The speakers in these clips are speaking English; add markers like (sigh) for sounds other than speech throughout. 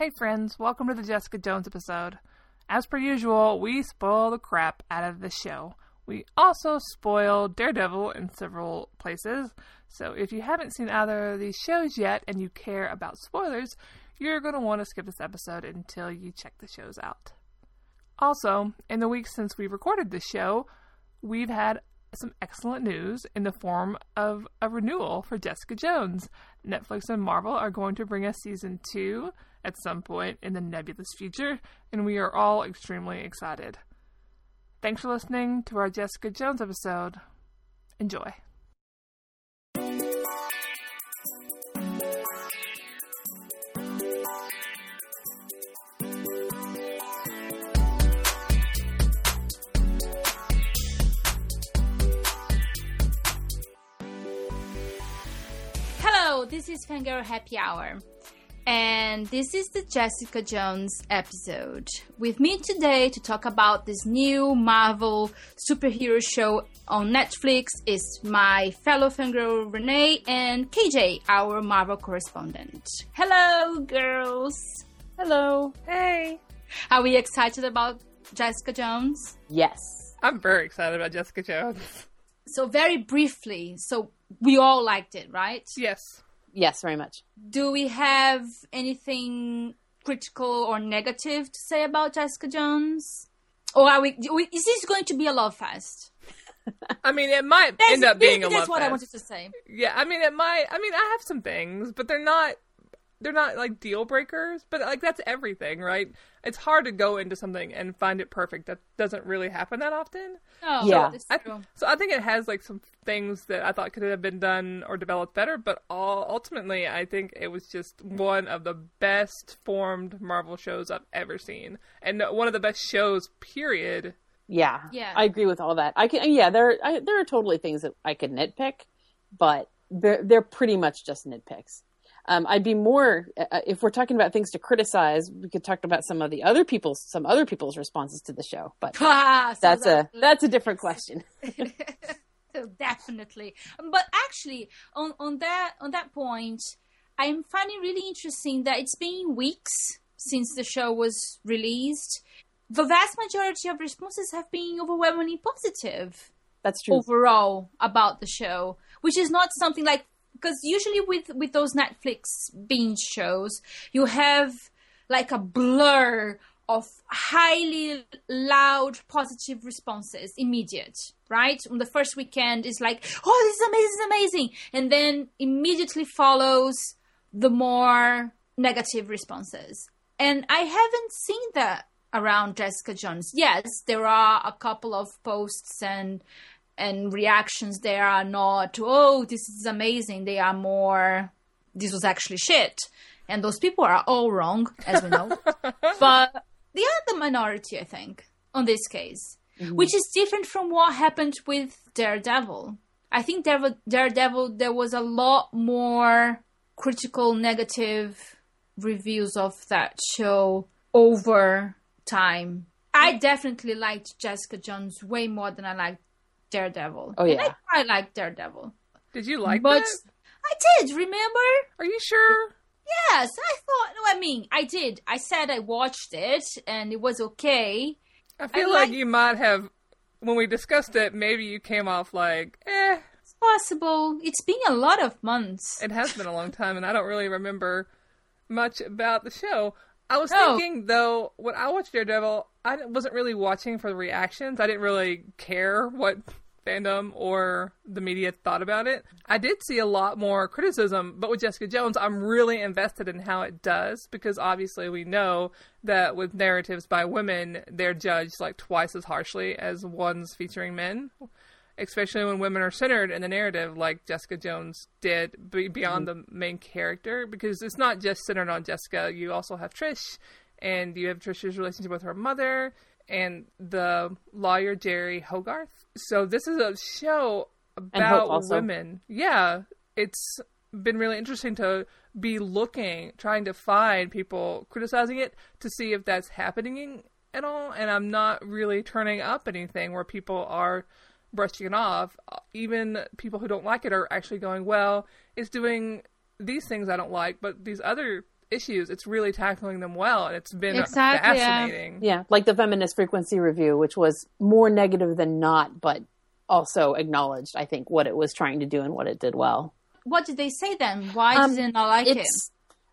Hey friends, welcome to the Jessica Jones episode. As per usual, we spoil the crap out of the show. We also spoil Daredevil in several places, so if you haven't seen either of these shows yet and you care about spoilers, you're going to want to skip this episode until you check the shows out. Also, in the weeks since we recorded this show, we've had some excellent news in the form of a renewal for Jessica Jones. Netflix and Marvel are going to bring us season two at some point in the nebulous future, and we are all extremely excited. Thanks for listening to our Jessica Jones episode. Enjoy. This is Fangirl Happy Hour. And this is the Jessica Jones episode. With me today to talk about this new Marvel superhero show on Netflix is my fellow fangirl Renay and KJ, our Marvel correspondent. Hello, girls. Hello. Hey! Are we excited about Jessica Jones? Yes. I'm very excited about Jessica Jones. So, very briefly, so we all liked it, right? Yes. Yes, very much. Do we have anything critical or negative to say about Jessica Jones? Or are we? Is this going to be a love fest? (laughs) I mean, it might That's, end up being a that's love what I wanted to say. Yeah, I mean, it might. I mean, I have some things, but they're not. They're not like deal breakers, but like that's everything, right? It's hard to go into something and find it perfect. That doesn't really happen that often. Oh, Yeah. that's I, true. so I think it has like some things that I thought could have been done or developed better, but all ultimately I think it was just one of the best formed Marvel shows I've ever seen, and one of the best shows. Period. Yeah. Yeah. I agree with all that. I can. Yeah, there. I, there are totally things that I could nitpick, but they're they're pretty much just nitpicks. Um, I'd be more uh, if we're talking about things to criticize. We could talk about some of the other people's some other people's responses to the show, but (laughs) Ah, so that's that- a that's a different question. (laughs) definitely. But actually, on on that on that point, I'm finding really interesting that it's been weeks since the show was released. The vast majority of responses have been overwhelmingly positive. That's true. overall about the show, which is not something like because usually with with those Netflix binge shows, you have like a blur of highly loud positive responses immediate right? On the first weekend is like oh this is amazing this is amazing! And then immediately follows the more negative responses. And i haven't seen that around jessica jones. Yes there are a couple of posts and and reactions there are not oh this is amazing. They are more this was actually shit. And those people are all wrong as we know. (laughs) But they are the minority i think on this case mm-hmm. which is different from what happened with daredevil. I think Dare- daredevil there was a lot more critical negative reviews of that show over time. I definitely liked jessica jones way more than i liked daredevil Oh, And yeah. i, I liked daredevil Did you like but that? i did remember Are you sure? Yes, I thought. No, I mean, I did. I said I watched it and it was okay. I feel I like like- you might have, when we discussed it, maybe you came off like, eh, It's possible. It's been a lot of months. it has been a long time, and I don't really remember much about the show. I was Oh. thinking though, when I watched Daredevil, I wasn't really watching for the reactions. I didn't really care what fandom or the media thought about it. I did see a lot more criticism, but with Jessica Jones, I'm really invested in how it does because obviously we know that with narratives by women, they're judged like twice as harshly as ones featuring men especially when women are centered in the narrative, like Jessica Jones did, be- beyond mm-hmm. the main character, because it's not just centered on Jessica. You also have Trish, and you have Trish's relationship with her mother, and the lawyer Jeri Hogarth. So this is a show about women. Yeah, it's been really interesting to be looking, trying to find people criticizing it to see if that's happening at all. And I'm not really turning up anything where people are brushing it off. Even people who don't like it are actually going, well, it's doing these things I don't like, but these other issues, it's really tackling them well, and it's been Exactly, fascinating. Yeah, like the feminist frequency review, which was more negative than not, but also acknowledged, I think, what it was trying to do and what it did well. What did they say then? Why Um, did they not like it?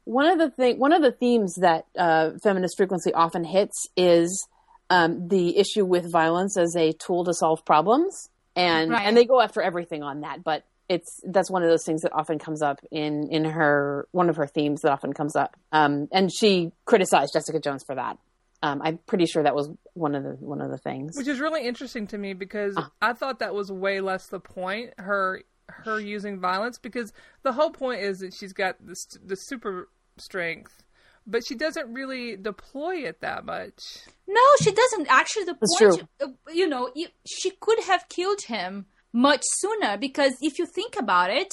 one of the thing one of the themes that uh, feminist frequency often hits is um, the issue with violence as a tool to solve problems and Right. and they go after everything on that but it's that's one of those things that often comes up in in her one of her themes that often comes up um, and she criticized Jessica Jones for that um, I'm pretty sure that was one of the one of the things Which is really interesting to me because Ah. I thought that was way less the point. Her her using violence because the whole point is that she's got this the super strength, but she doesn't really deploy it that much. No, she doesn't. Actually, the That's point, uh, you know, she could have killed him much sooner because if you think about it,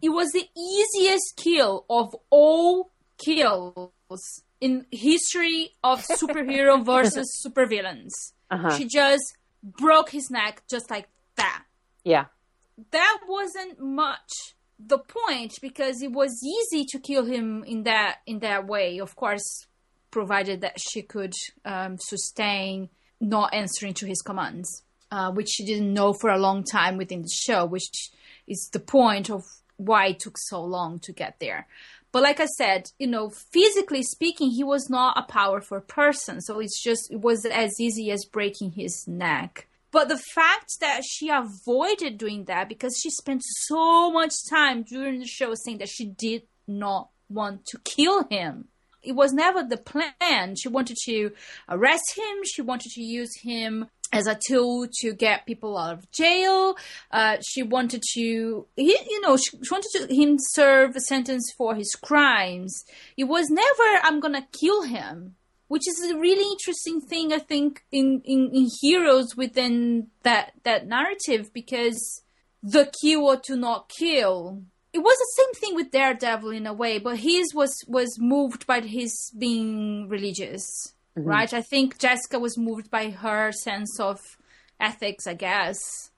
it was the easiest kill of all kills in history of (laughs) superhero versus (laughs) supervillains. uh-huh. She just broke his neck just like that. yeah That wasn't much the point because it was easy to kill him in that in that way. Of course, provided that she could um, sustain not answering to his commands, uh, which she didn't know for a long time within the show, which is the point of why it took so long to get there. But like I said, you know, physically speaking, he was not a powerful person, so it's just it was as easy as breaking his neck. But the fact that she avoided doing that because she spent so much time during the show saying that she did not want to kill him. It was never the plan. She wanted to arrest him. She wanted to use him as a tool to get people out of jail. Uh, she wanted to, he, you know, she, she wanted to, him serve a sentence for his crimes. It was never, I'm gonna kill him which is a really interesting thing I think in, in, in heroes within that that narrative because the or to not kill. It was the same thing with Daredevil in a way, but his was was moved by his being religious, mm-hmm. right? I think Jessica was moved by her sense of ethics, I guess.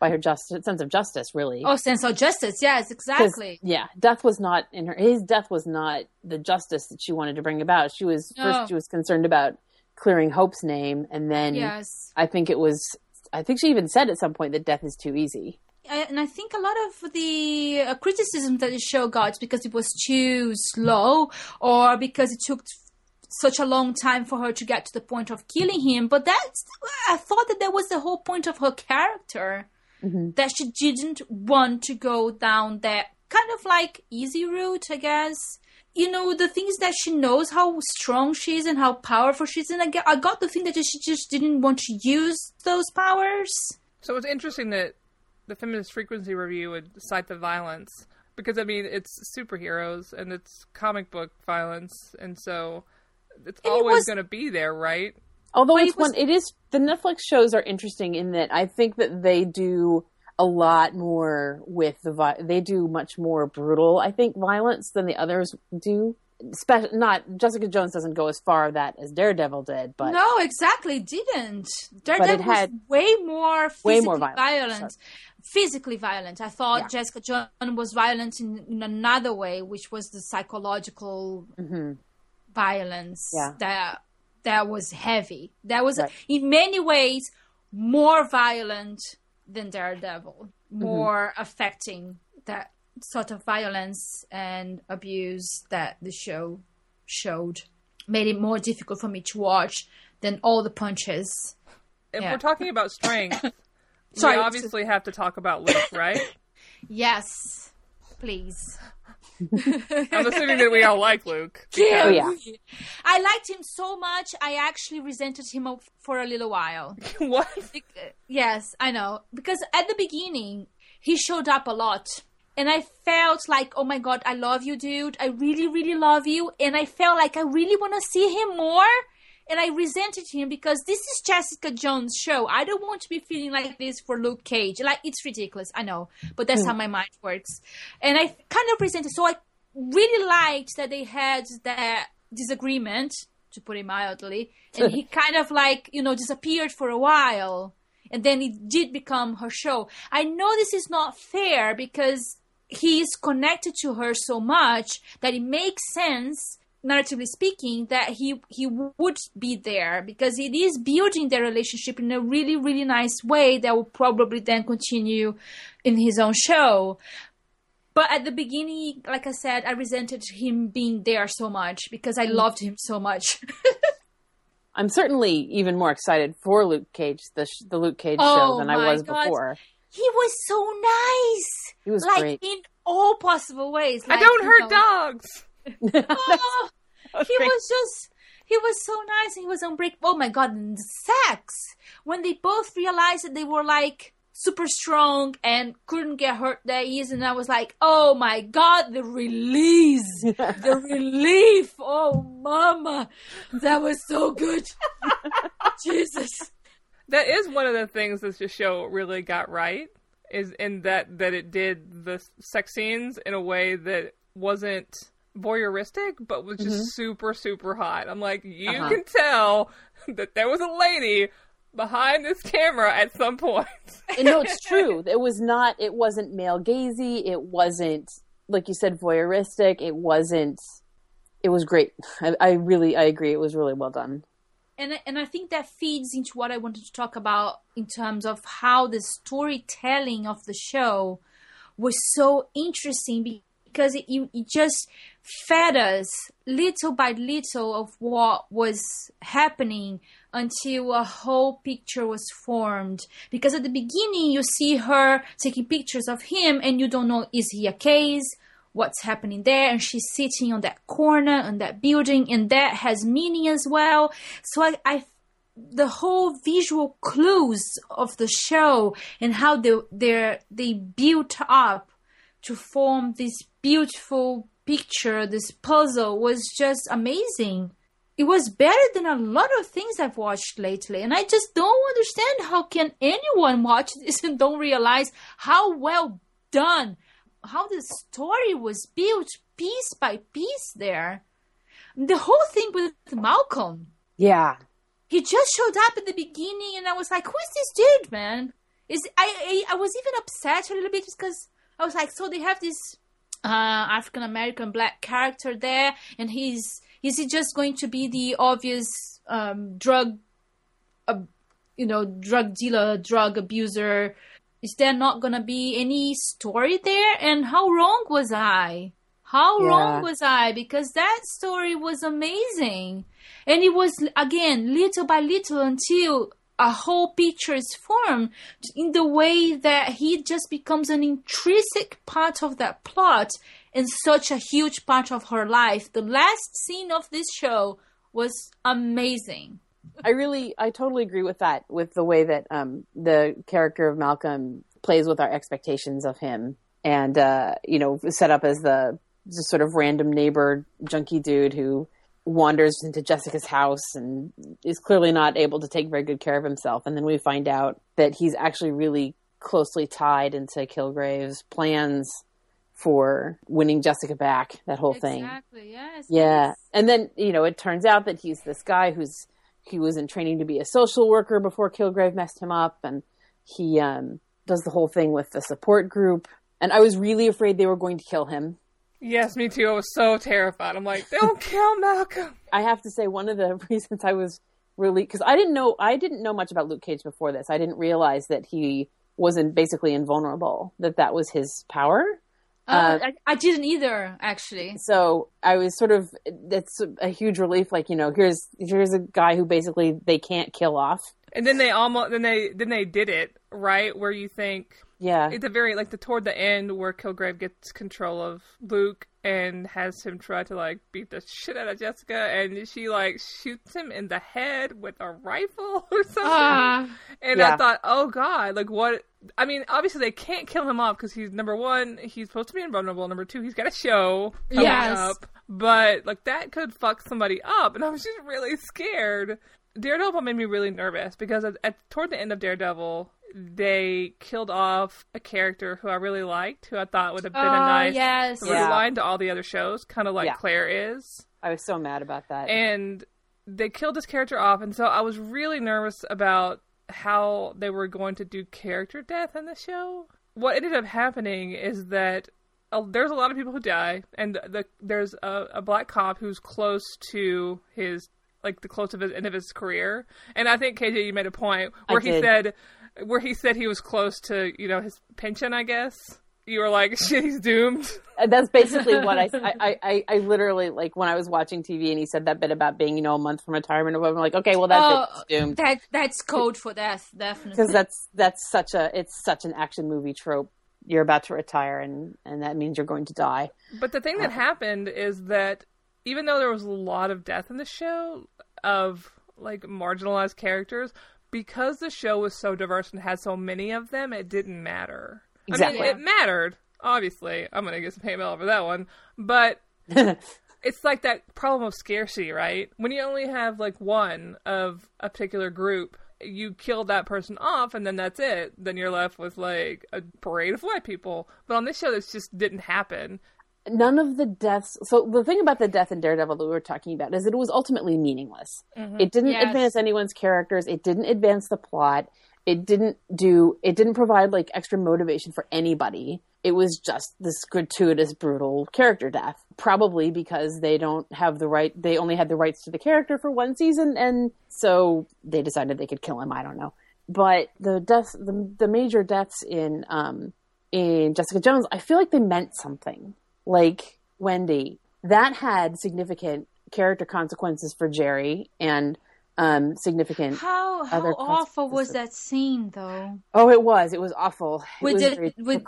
By her justice sense of justice really Oh, sense of justice. Yes, exactly. Yeah, death was not in her. His death was not the justice that she wanted to bring about. She was No. first. She was concerned about clearing Hope's name, and then Yes. I think it was. I think she even said at some point that death is too easy. And I think a lot of the uh, criticism that the show got because it was too slow or because it took such a long time for her to get to the point of killing him. But that's, I thought that that was the whole point of her character. Mm-hmm. That she didn't want to go down that kind of like easy route, I guess. You know, the things that she knows how strong she is and how powerful she is. And I got, I got the thing that she just didn't want to use those powers. So it's interesting that the feminist frequency review would cite the violence because I mean it's superheroes and it's comic book violence, and so it's And it always was- going to be there, right? Although it's was- one, it is the Netflix shows are interesting in that I think that they do a lot more with the vi- they do much more brutal I think violence than the others do. Spe- not Jessica Jones doesn't go as far that as Daredevil did, but no, exactly, didn't. Daredevil had was way more physically way more violent, violent. Physically violent. I thought Yeah. Jessica Jones was violent in, in another way, which was the psychological mm-hmm. violence Yeah. that that was heavy. That was Right. in many ways more violent than Daredevil, Mm-hmm. more affecting that sort of violence and abuse that the show showed. Made it more difficult for me to watch than all the punches. If Yeah. we're talking about strength, (coughs) Sorry, we obviously have to talk about Luke, right? (coughs) Yes, please. I'm assuming that we all like Luke. (laughs) Yeah. Oh, yeah. I liked him so much. I actually resented him for a little while. (laughs) what? Yes, I know. Because at the beginning, he showed up a lot. And I felt like, oh my god, I love you, dude. I really, really love you. And I felt like I really want to see him more. And I resented him because this is Jessica Jones' show. I don't want to be feeling like this for Luke Cage. Like, it's ridiculous. I know. But that's how hmm. my mind works. And I kind of resented. So I really liked that they had that disagreement, to put it mildly. And he (laughs) kind of like, you know, disappeared for a while and then it did become her show. I know this is not fair because he is connected to her so much that it makes sense narratively speaking, that he he would be there because it is building their relationship in a really really nice way that will probably then continue in his own show. But at the beginning, like I said, I resented him being there so much because I mm. loved him so much. (laughs) I'm certainly even more excited for Luke Cage, the sh- the Luke Cage Oh show, than I was God. before. he was so nice. He was like great. in all possible ways. I don't hurt know, dogs. (laughs) (laughs) Oh, he great. was just he was so nice and he was unbreakable. Oh my god, and sex when they both realized that they were like super strong and couldn't get hurt that easy, and I was like, oh my god, the release, (laughs) the relief. Oh mama, that was so good. Jesus. That is one of the things that the show really got right. Is in that that it did the sex scenes in a way that wasn't voyeuristic, but was just super super hot. I'm like, you Uh-huh. can tell that there was a lady behind this camera at some point. and no, it's (laughs) true. It was not. It wasn't male gazy. It wasn't like you said voyeuristic. It wasn't. It was great. I, I really, I agree. It was really well done. and I- and I think that feeds into what I wanted to talk about in terms of how the storytelling of the show was so interesting be- because it, it it just fed us little by little of what was happening until a whole picture was formed. Because at the beginning, you see her taking pictures of him, and you don't know is he a case? What's happening there? And she's sitting on that corner on that building, and that has meaning as well. So I, I the whole visual clues of the show and how they they they built up to form this beautiful picture, this puzzle was just amazing. It was better than a lot of things I've watched lately, and I just don't understand how can anyone (laughs) watch this and don't realize how well done, how the story was built piece by piece there. The whole thing with Malcolm Yeah, he just showed up at the beginning and I was like, who is this dude, man? Is I, I I was even upset a little bit because I was like, so they have this uh, African American black character there, and he's is he just going to be the obvious um, drug, uh, you know, drug dealer, drug abuser? Is there not gonna be any story there? And how wrong was I? How Yeah. wrong was I? Because that story was amazing. And it was, again, little by little until a whole picture is formed in the way that he just becomes an intrinsic part of that plot and such a huge part of her life. The last scene of this show was amazing. I really, I totally agree with that. With the way that um, the character of Malcolm plays with our expectations of him, and uh, you know, set up as the just sort of random neighbor junkie dude who wanders into Jessica's house and is clearly not able to take very good care of himself. And then we find out that he's actually really closely tied into Kilgrave's plans for winning Jessica back. That whole thing. Exactly, yes. Yeah. yes. And then, you know, it turns out that he's this guy who's he was in training to be a social worker before Kilgrave messed him up and he um does the whole thing with the support group. And I was really afraid they were going to kill him. Yes, me too. I was so terrified. I'm like, don't (laughs) kill Malcolm. I have to say one of the (laughs) reasons I was really cuz I didn't know I didn't know much about Luke Cage before this. I didn't realize that he wasn't basically invulnerable, that that was his power. Uh, I, I didn't either, actually. so I was sort of that's a huge relief. Like you know, here's here's a guy who basically they can't kill off. And then they almost then they then they did it right where you think Yeah, at the very like the toward the end where Kilgrave gets control of Luke and has him try to like beat the shit out of Jessica and she like shoots him in the head with a rifle (laughs) or something. Ah. and I thought, oh god, like what? I mean, obviously they can't kill him off because he's number one, he's supposed to be invulnerable. Number two, he's got a show coming Yes. up, but like that could fuck somebody up, and I was just really scared. Daredevil made me really nervous because at, at toward the end of Daredevil, they killed off a character who I really liked, who I thought would have been a Oh, nice yes. through Yeah. line to all the other shows, kind of like Yeah. Claire is I was so mad about that. and they killed this character off and so i was really nervous about how they were going to do character death in the show what ended up happening is that uh, there's a lot of people who die, and the, the there's a, a black cop who's close to his like the close of his end of his career, and I think KJ you made a point where I he did. said where he said he was close to you know his pension, I guess. You were like, (laughs) shit, he's doomed. And that's basically what I, I, I, I literally like when I was watching TV and he said that bit about being, you know, a month from retirement or whatever. I'm like, okay, well that's Oh, it. Doomed That that's code for death, definitely. because that's that's such a it's such an action movie trope. You're about to retire and and that means you're going to die. But the thing that uh, happened is that even though there was a lot of death in the show of like marginalized characters, because the show was so diverse and had so many of them, it didn't matter. Exactly. I mean, it mattered. Obviously, I'm gonna get some hate mail over that one, but (laughs) it's like that problem of scarcity, right? When you only have like one of a particular group, you kill that person off, and then that's it. Then you're left with like a parade of white people. But on this show, this just didn't happen. None of the deaths. So the thing about the death in Daredevil that we were talking about is that it was ultimately meaningless. It didn't Yes. advance anyone's characters. It didn't advance the plot. It didn't do. It didn't provide like extra motivation for anybody. It was just this gratuitous, brutal character death. Probably because they don't have the right. They only had the rights to the character for one season, and so they decided they could kill him. I don't know. But the deaths, the, the major deaths in um, in Jessica Jones, I feel like they meant something. Like Wendy, that had significant character consequences for Jeri and um, significant. how how other awful was that scene though? Oh, it was. It was awful. It With was the, with,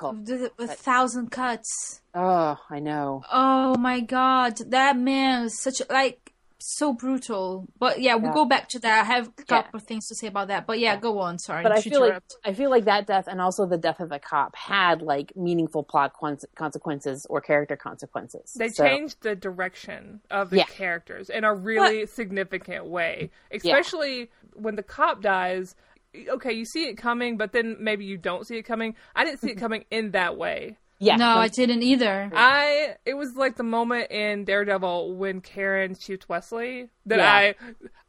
with a thousand cuts. Oh, I know. Oh my god, that man was such like so brutal. But yeah, we'll Yeah. go back to that. I have a couple of things to say about that. But yeah, go on. Sorry, But I to feel like. I feel like that death and also the death of the cop had like meaningful plot con- consequences or character consequences. They So- changed the direction of the Yeah. characters in a really significant way, especially when the cop dies. Okay, you see it coming, but then maybe you don't see it coming. I didn't see it mm-hmm. coming in that way. Yeah. no, I didn't either. I it was like the moment in Daredevil when Karen shoots Wesley that Yeah. I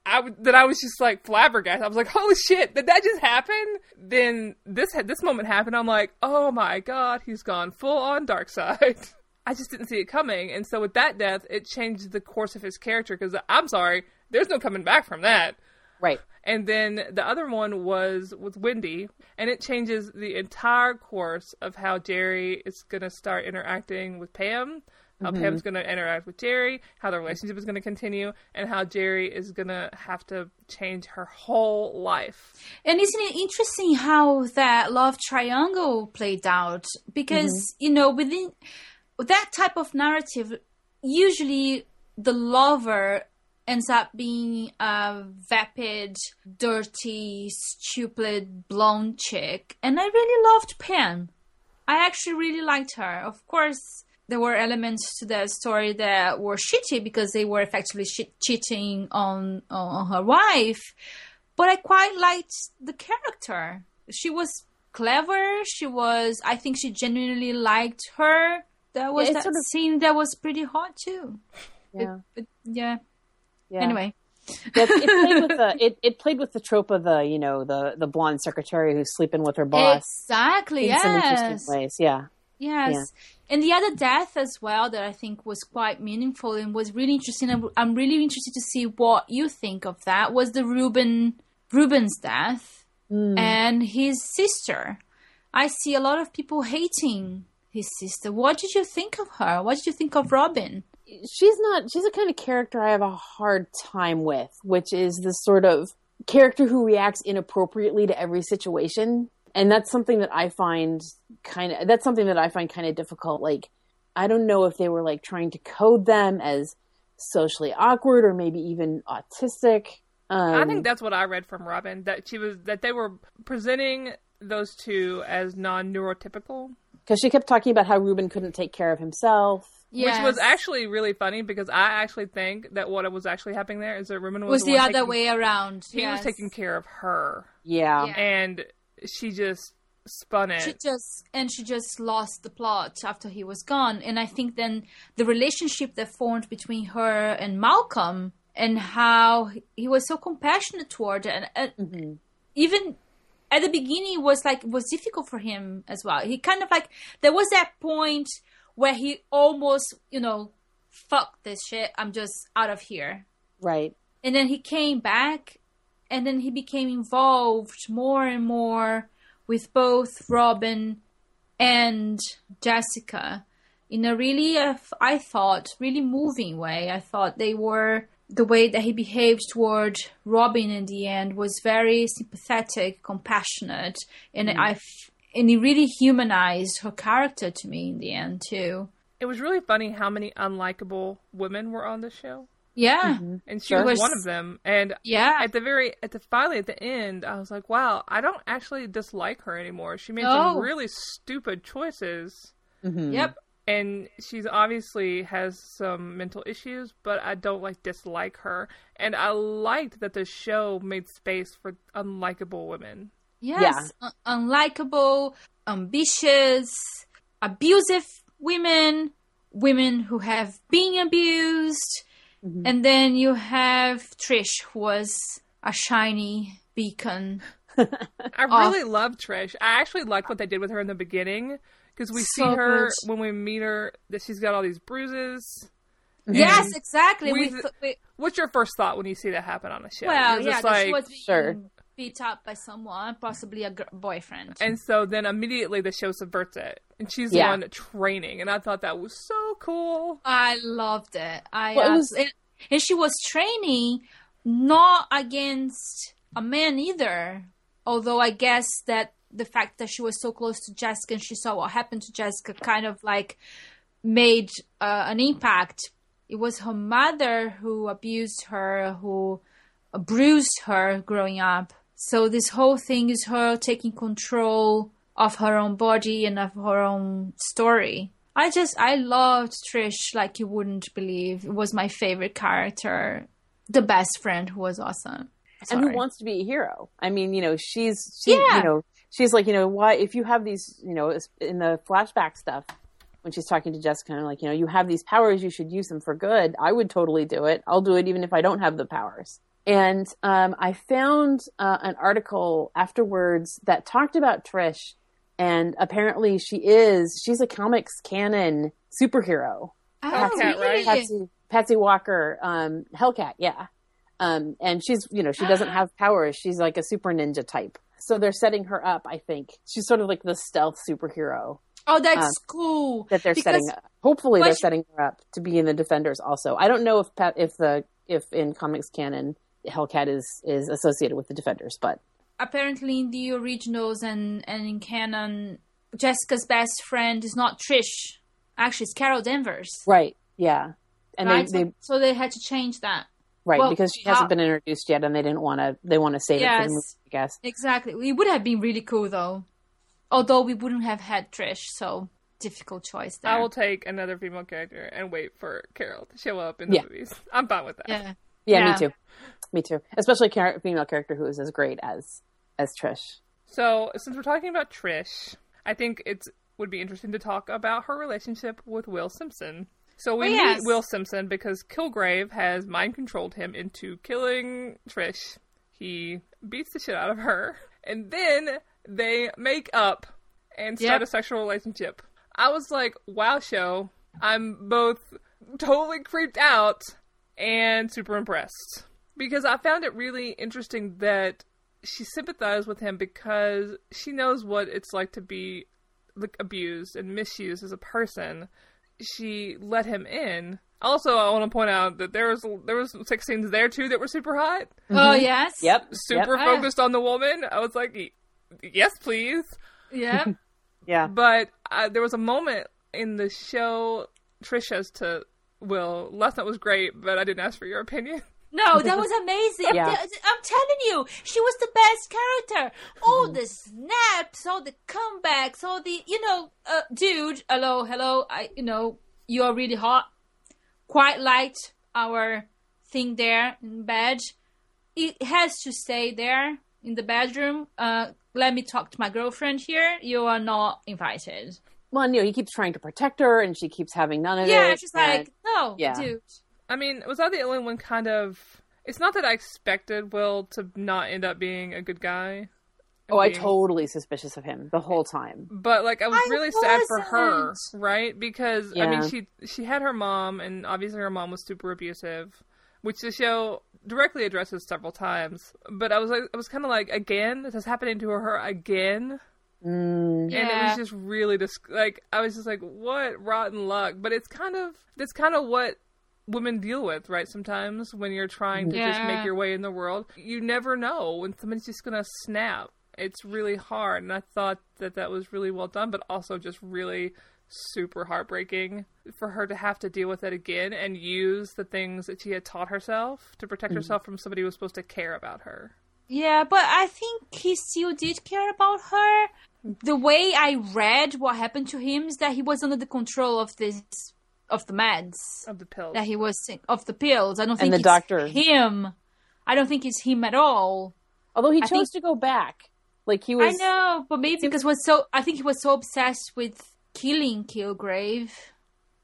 I w- that I was just like flabbergasted. I was like, "Holy shit, did that just happen?" Then this had this moment happened. I'm like, "Oh my god, he's gone full on dark side." (laughs) I just didn't see it coming, and so with that death, it changed the course of his character. Because I'm sorry, there's no coming back from that. Right. And then the other one was with Wendy, and it changes the entire course of how Jeri is going to start interacting with Pam, how mm-hmm. Pam's going to interact with Jeri, how the relationship is going to continue, and how Jeri is going to have to change her whole life. And isn't it interesting how that love triangle played out? Because, mm-hmm. you know, within that type of narrative, usually the lover ends up being a vapid, dirty, stupid, blonde chick. And I really loved Pam. I actually really liked her. Of course, there were elements to the story that were shitty because they were effectively shit- cheating on on her wife but I quite liked the character. She was clever. She was. I think she genuinely liked her. That was Yeah, that sort of- scene that was pretty hot too. Yeah. Yeah. Yeah. Anyway, it played with the (laughs) it, it played with the trope of the you know the the blonde secretary who's sleeping with her boss exactly. in some Yes. interesting ways. Yeah. Yes. Yeah. And the other death as well that I think was quite meaningful and was really interesting. I'm- I'm really interested to see what you think of that. Was the Ruben Ruben's death mm. and his sister. I see a lot of people hating his sister. What did you think of her? What did you think of Robyn? She's not she's a kind of character I have a hard time with, which is the sort of character who reacts inappropriately to every situation. And that's something that I find kind of that's something that I find kind of difficult. Like I don't know if they were like trying to code them as socially awkward or maybe even autistic. Um, I think that's what I read from Robyn that she was that they were presenting those two as non-neurotypical, because she kept talking about how Ruben couldn't take care of himself. Yes. which was actually really funny because I actually think that what was actually happening there is that Ruben was, was the one other taking- way around. He was taking care of her, Yeah. Yeah. and she just spun it. She just and she just lost the plot after he was gone. And I think then the relationship that formed between her and Malcolm and how he was so compassionate toward her and, and even at the beginning it was like it was difficult for him as well. He kind of like there was that point where he almost, you know, fuck this shit. I'm just out of here. Right. And then he came back and then he became involved more and more with both Robyn and Jessica in a really, uh, I thought, really moving way. I thought they were the way that he behaved toward Robyn in the end was very sympathetic, compassionate, and I f- and he really humanized her character to me in the end too. It was really funny how many unlikable women were on the show, Yeah, and she Sure. was Was- one of them. And yeah, at the very, at the finally at the end, I was like, wow, I don't actually dislike her anymore. She made No. some really stupid choices. Mhm. yep. and she's obviously has some mental issues, but I don't like dislike her. And I liked that the show made space for unlikable women. Yes, un- unlikable, ambitious, abusive women, women who have been abused, mm-hmm. and then you have Trish, who was a shiny beacon. (laughs) I really love Trish. I actually liked what they did with her in the beginning because we So see her good. when we meet her that she's got all these bruises. Mm-hmm. Yes, exactly. we We th- th- we- What's your first thought when you see that happen on a show? well, You're yeah, just that she was being Sure. Beat up by someone, possibly a gr- boyfriend. And so then immediately the show subverts it, and she's the one training, and I thought that was so cool. I loved it. I Well, it was- and, and she was training not against a man either. Although I guess that the fact that she was so close to Jessica and she saw what happened to Jessica kind of like made uh, an impact. It was her mother who abused her, who bruised her growing up. So this whole thing is her taking control of her own body and of her own story. I just I loved Trish like you wouldn't believe. It was my favorite character. The best friend who was awesome. and who wants to be a hero. I mean, you know, she's she, Yeah. you know, she's like, you know, why if you have these, you know, in the flashback stuff when she's talking to Jessica, and like, you know, you have these powers, you should use them for good. I would totally do it. I'll do it even if I don't have the powers. And um, I found uh, an article afterwards that talked about Trish, and apparently she is she's a comics canon superhero. Oh, right? really? Patsy, Patsy Walker, um, Hellcat, yeah. Um, and she's, you know, she doesn't have powers. She's like a super ninja type. So they're setting her up, I think. She's sort of like the stealth superhero Oh, that's Um, cool. that they're Because- setting up. Hopefully they're she- setting her up to be in the Defenders also. I don't know if Pat, if the, if in comics canon, Hellcat is, is associated with the Defenders, but Apparently, in the originals and and in canon, Jessica's best friend is not Trish. Actually, it's Carol Danvers. right. Yeah. And right? they, they, so, so they had to change that. right, well, because she hasn't been introduced yet and they didn't want to, they want to save it for Yes. the movie, I guess. Exactly. It would have been really cool though. Although we wouldn't have had Trish, so difficult choice there. I will take another female character and wait for Carol to show up in the Yeah. movies. I'm fine with that. yeah. Yeah, Yeah. me too. Me too. Especially a female character who is as great as as Trish. So, since we're talking about Trish, I think it would be interesting to talk about her relationship with Will Simpson. So we Oh, meet. Will Simpson because Kilgrave has mind controlled him into killing Trish. He beats the shit out of her, and then they make up and start Yep. a sexual relationship. I was like, "Wow, show!" I'm both totally creeped out and super impressed because I found it really interesting that she sympathized with him because she knows what it's like to be like abused and misused as a person. She let him in. Also, I want to point out that there was there was sex scenes there too that were super hot, Oh yes. Yep. super Yep. focused on the woman. I was like, yes, please. Yeah. (laughs) Yeah. But uh, there was a moment in the show Trish says to Will, "Last night was great, but I didn't ask for your opinion." (laughs) No, that was amazing. Yeah. I'm, t- I'm telling you, she was the best character. All the snaps, all the comebacks, all the you know, uh, dude. Hello, hello. I, you know, you are really hot. Quite liked our thing there in bed. It has to stay there in the bedroom. Uh, let me talk to my girlfriend here. You are not invited. Well, you know, he keeps trying to protect her, and she keeps having none of Yeah, it. Yeah, she's like, no, yeah. dude. I mean, was I the only one kind of? It's not that I expected Will to not end up being a good guy. Oh, I totally suspicious of him the whole time. But like I was I really sad for her, right? Because I mean she she had her mom and obviously her mom was super abusive, which the show directly addresses several times. But I was like I was kind of like again this is happening to her again. Mm, and it was just really dis- like I was just like, what rotten luck. But it's kind of that's kind of what women deal with, right? Sometimes when you're trying to just make your way in the world, you never know when somebody's just gonna snap. It's really hard, and I thought that that was really well done, but also just really super heartbreaking for her to have to deal with it again and use the things that she had taught herself to protect herself from somebody who was supposed to care about her. Yeah, but I think he still did care about her. The way I read what happened to him is that he was under the control of this of the meds Of the pills. that he was of the pills. I don't think the it's doctor. him. I don't think it's him at all. although he I chose think- to go back, like he was. I know, but maybe because was so. I think he was so obsessed with killing Kilgrave.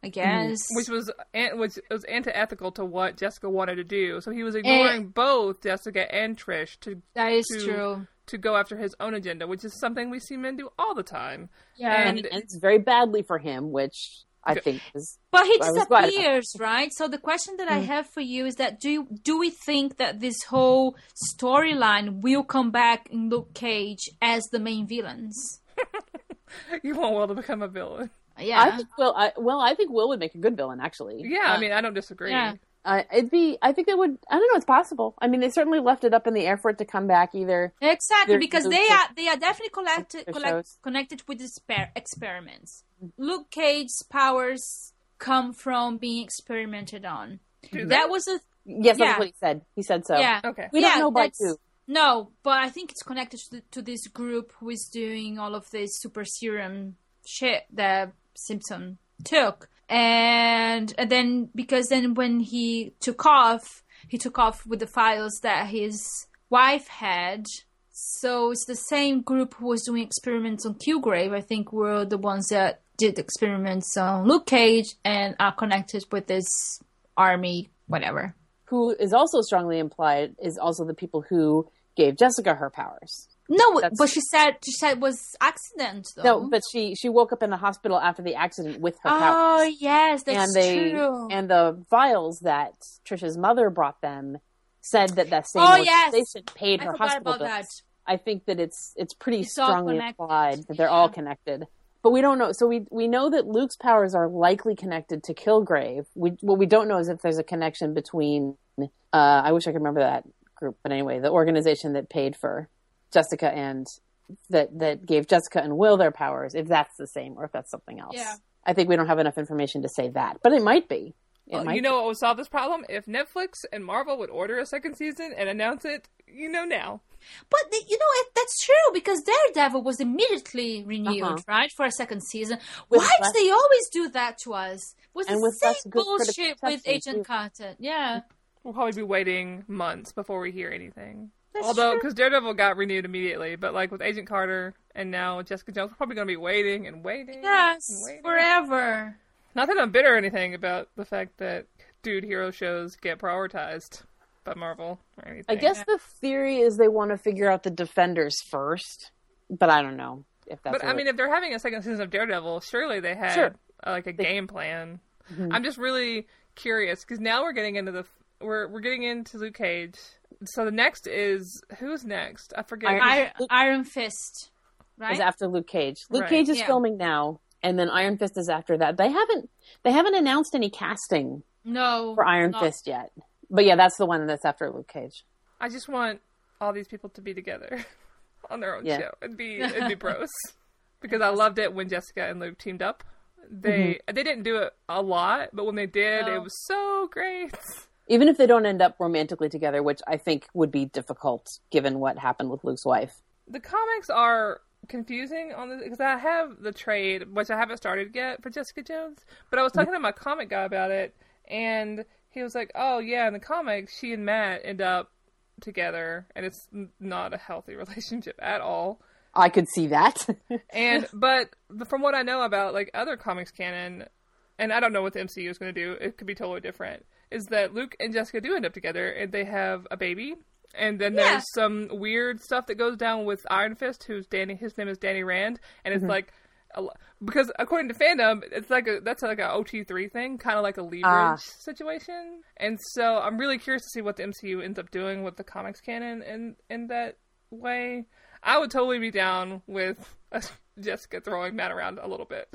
I mm-hmm. guess. which was an- which was antithetical to what Jessica wanted to do. So he was ignoring both Jessica and Trish to that is to true. To go after his own agenda, which is something we see men do all the time. Yeah. and and- it ends very badly for him, which I think is But he I was disappears, right? So the question that Mm. I have for you is that do you, do we think that this whole storyline will come back in Luke Cage as the main villains? (laughs) You want Will to become a villain. Yeah. I think Will. I, well, I think Will would make a good villain. Actually, Yeah, I mean, I don't disagree. yeah. Uh, it'd be. I think it would. I don't know. It's possible. I mean, they certainly left it up in the air for it to come back. Either Exactly, There- because those they are- are they are definitely collected, collect, connected with the sper- experiments. Luke Cage's powers come from being experimented on. Do? That was a yes, Yeah. that's what he said. He said so. yeah. Okay. We Yeah, don't know about that's- two. No, but I think it's connected to, the, to this group who is doing all of this super serum shit that Simpson took. And, and then, because then when he took off, he took off with the files that his wife had. So it's the same group who was doing experiments on Kilgrave, I think, were the ones that did experiments on Luke Cage and are connected with this army, whatever. Who is also strongly implied is also the people who gave Jessica her powers. No, That's- but she said she said it was accident though. No, but she she woke up in the hospital after the accident with her oh powers. yes, that's and they true. and the vials that Trisha's mother brought them said that that same Oh, yes. organization paid I her hospital about bills. that. I think that it's it's pretty It's strongly implied that they're all connected. But we don't know. So we we know that Luke's powers are likely connected to Kilgrave. We what we don't know is if there's a connection between. Uh, I wish I could remember that group, but anyway, the organization that paid for Jessica and that that gave Jessica and Will their powers. If that's the same, or if that's something else. Yeah. I think we don't have enough information to say that, but it might be. It Well, might you know what would solve this problem? If Netflix and Marvel would order a second season and announce it, you know now. But the, you know it, that's true because Daredevil was immediately renewed, Uh-huh. right, for a second season. With Why less- do they always do that to us? Was And the same less good critical bullshit with Agent too. Carter? Yeah, We'll probably be waiting months before we hear anything. That's Although, because Daredevil got renewed immediately, but like with Agent Carter and now Jessica Jones, we're probably going to be waiting and waiting. yes, and waiting. forever. Not that I'm bitter or anything about the fact that dude hero shows get prioritized by Marvel or anything. I guess the theory is they want to figure out the defenders first, but I don't know if that's. But I what- mean, if they're having a second season of Daredevil, surely they had Sure. uh, like a game plan. Mm-hmm. I'm just really curious because now we're getting into the we're we're getting into Luke Cage. So the next is who's next? I forget. Iron- Iron, Luke- Iron Fist, right? is after Luke Cage. Luke Right. Cage is Yeah. filming now, and then Iron Fist is after that. They haven't they haven't announced any casting no, for Iron not- Fist yet. But yeah, that's the one that's after Luke Cage. I just want all these people to be together (laughs) on their own Yeah. show. It'd be (laughs) it'd be bros because I loved it when Jessica and Luke teamed up. They mm-hmm. they didn't do it a lot, but when they did, No. it was so great. (laughs) Even if they don't end up romantically together, which I think would be difficult given what happened with Luke's wife. The comics are confusing on this because I have the trade, which I haven't started yet for Jessica Jones. But I was talking to my comic guy about it, and he was like, "Oh yeah, in the comics, she and Matt end up together, and it's not a healthy (laughs) relationship at all." I could see that. (laughs) And but from what I know about like other comics canon, and I don't know what the MCU is going to do. It could be totally different. Is that Luke and Jessica do end up together, and they have a baby, And then Yeah. there's some weird stuff that goes down with Iron Fist, who's Danny. His name is Danny Rand, and it's like a, lo- because according to fandom, it's like a that's like a OT three thing, kind of like a leverage Ah. situation. And so I'm really curious to see what the MCU ends up doing with the comics canon in in that way. I would totally be down with (laughs) Jessica throwing Matt around a little bit.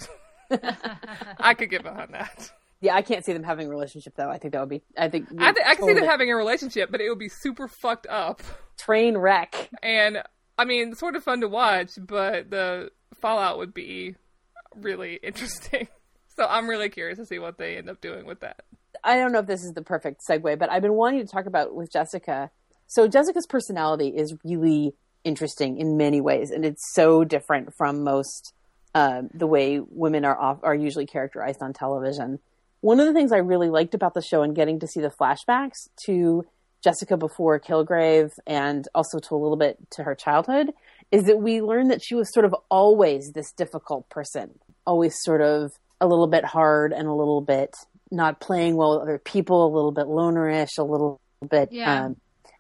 (laughs) (laughs) I could get behind that. Yeah, I can't see them having a relationship though. I think that would be. I think. I, th- I can see them having a relationship, but it would be super fucked up. train wreck. And I mean, sort of fun to watch, but the fallout would be really interesting. (laughs) So I'm really curious to see what they end up doing with that. I don't know if this is the perfect segue, but I've been wanting to talk about with Jessica. So Jessica's personality is really interesting in many ways, and it's so different from most um, the way women are off, are usually characterized on television. One of the things I really liked about the show and getting to see the flashbacks to Jessica before Kilgrave and also to a little bit to her childhood is that we learned that she was sort of always this difficult person, always sort of a little bit hard and a little bit not playing well with other people, a little bit lonerish, a little bit. Yeah. Um,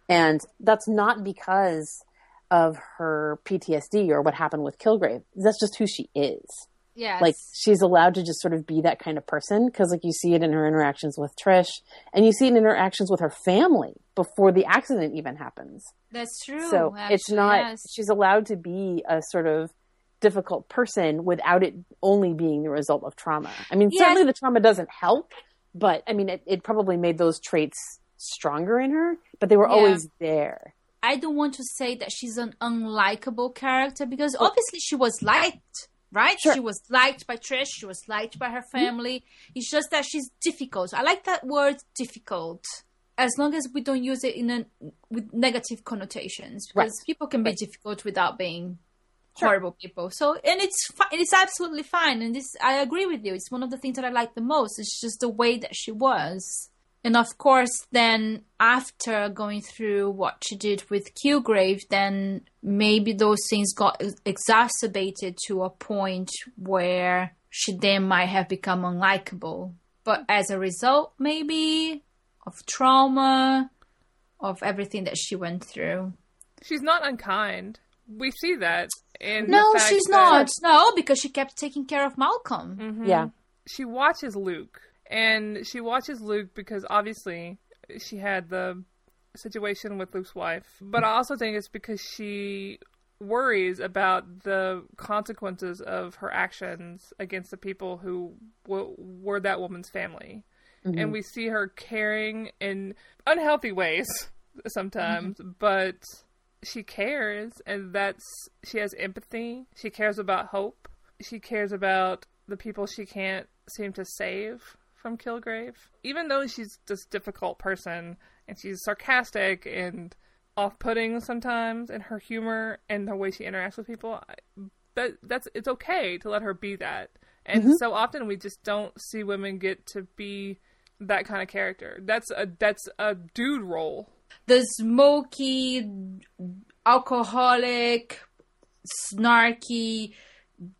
and that's not because of her PTSD or what happened with Kilgrave. That's just who she is. Yes. Like she's allowed to just sort of be that kind of person because, like, you see it in her interactions with Trish, and you see it in interactions with her family before the accident even happens. That's true. So it's not. yes. She's allowed to be a sort of difficult person without it only being the result of trauma. I mean, Yes. certainly the trauma doesn't help, but I mean, it, it probably made those traits stronger in her, but they were Yeah. always there. I don't want to say that she's an unlikable character because obviously she was liked, right? Sure. She was liked by Trish, she was liked by her mm-hmm. family. It's just that she's difficult. I like that word difficult. As long as we don't use it in a with negative connotations, because Right. people can be difficult without being horrible people. So, and it's fi- it's absolutely fine. And this, I agree with you. It's one of the things that I like the most. It's just the way that she was. And of course, then after going through what she did with Kilgrave, then maybe those things got exacerbated to a point where she then might have become unlikable. But as a result, maybe of trauma, of everything that she went through. She's not unkind. We see that in the No, fact she's that not. No, because she kept taking care of Malcolm. Mm-hmm. Yeah. She watches Luke, and she watches Luke because obviously she had the situation with Luke's wife, but I also think it's because she worries about the consequences of her actions against the people who w- were that woman's family. Mm-hmm. And we see her caring in unhealthy ways (laughs) sometimes, mm-hmm. but she cares and that's she has empathy. She cares about hope. She cares about the people she can't seem to save from Kilgrave. Even though she's this difficult person and she's sarcastic and off-putting sometimes in her humor and the way she interacts with people, but that's it's okay to let her be that. And mm-hmm. so often we just don't see women get to be that kind of character. That's a that's a dude role. The smoky, alcoholic, snarky,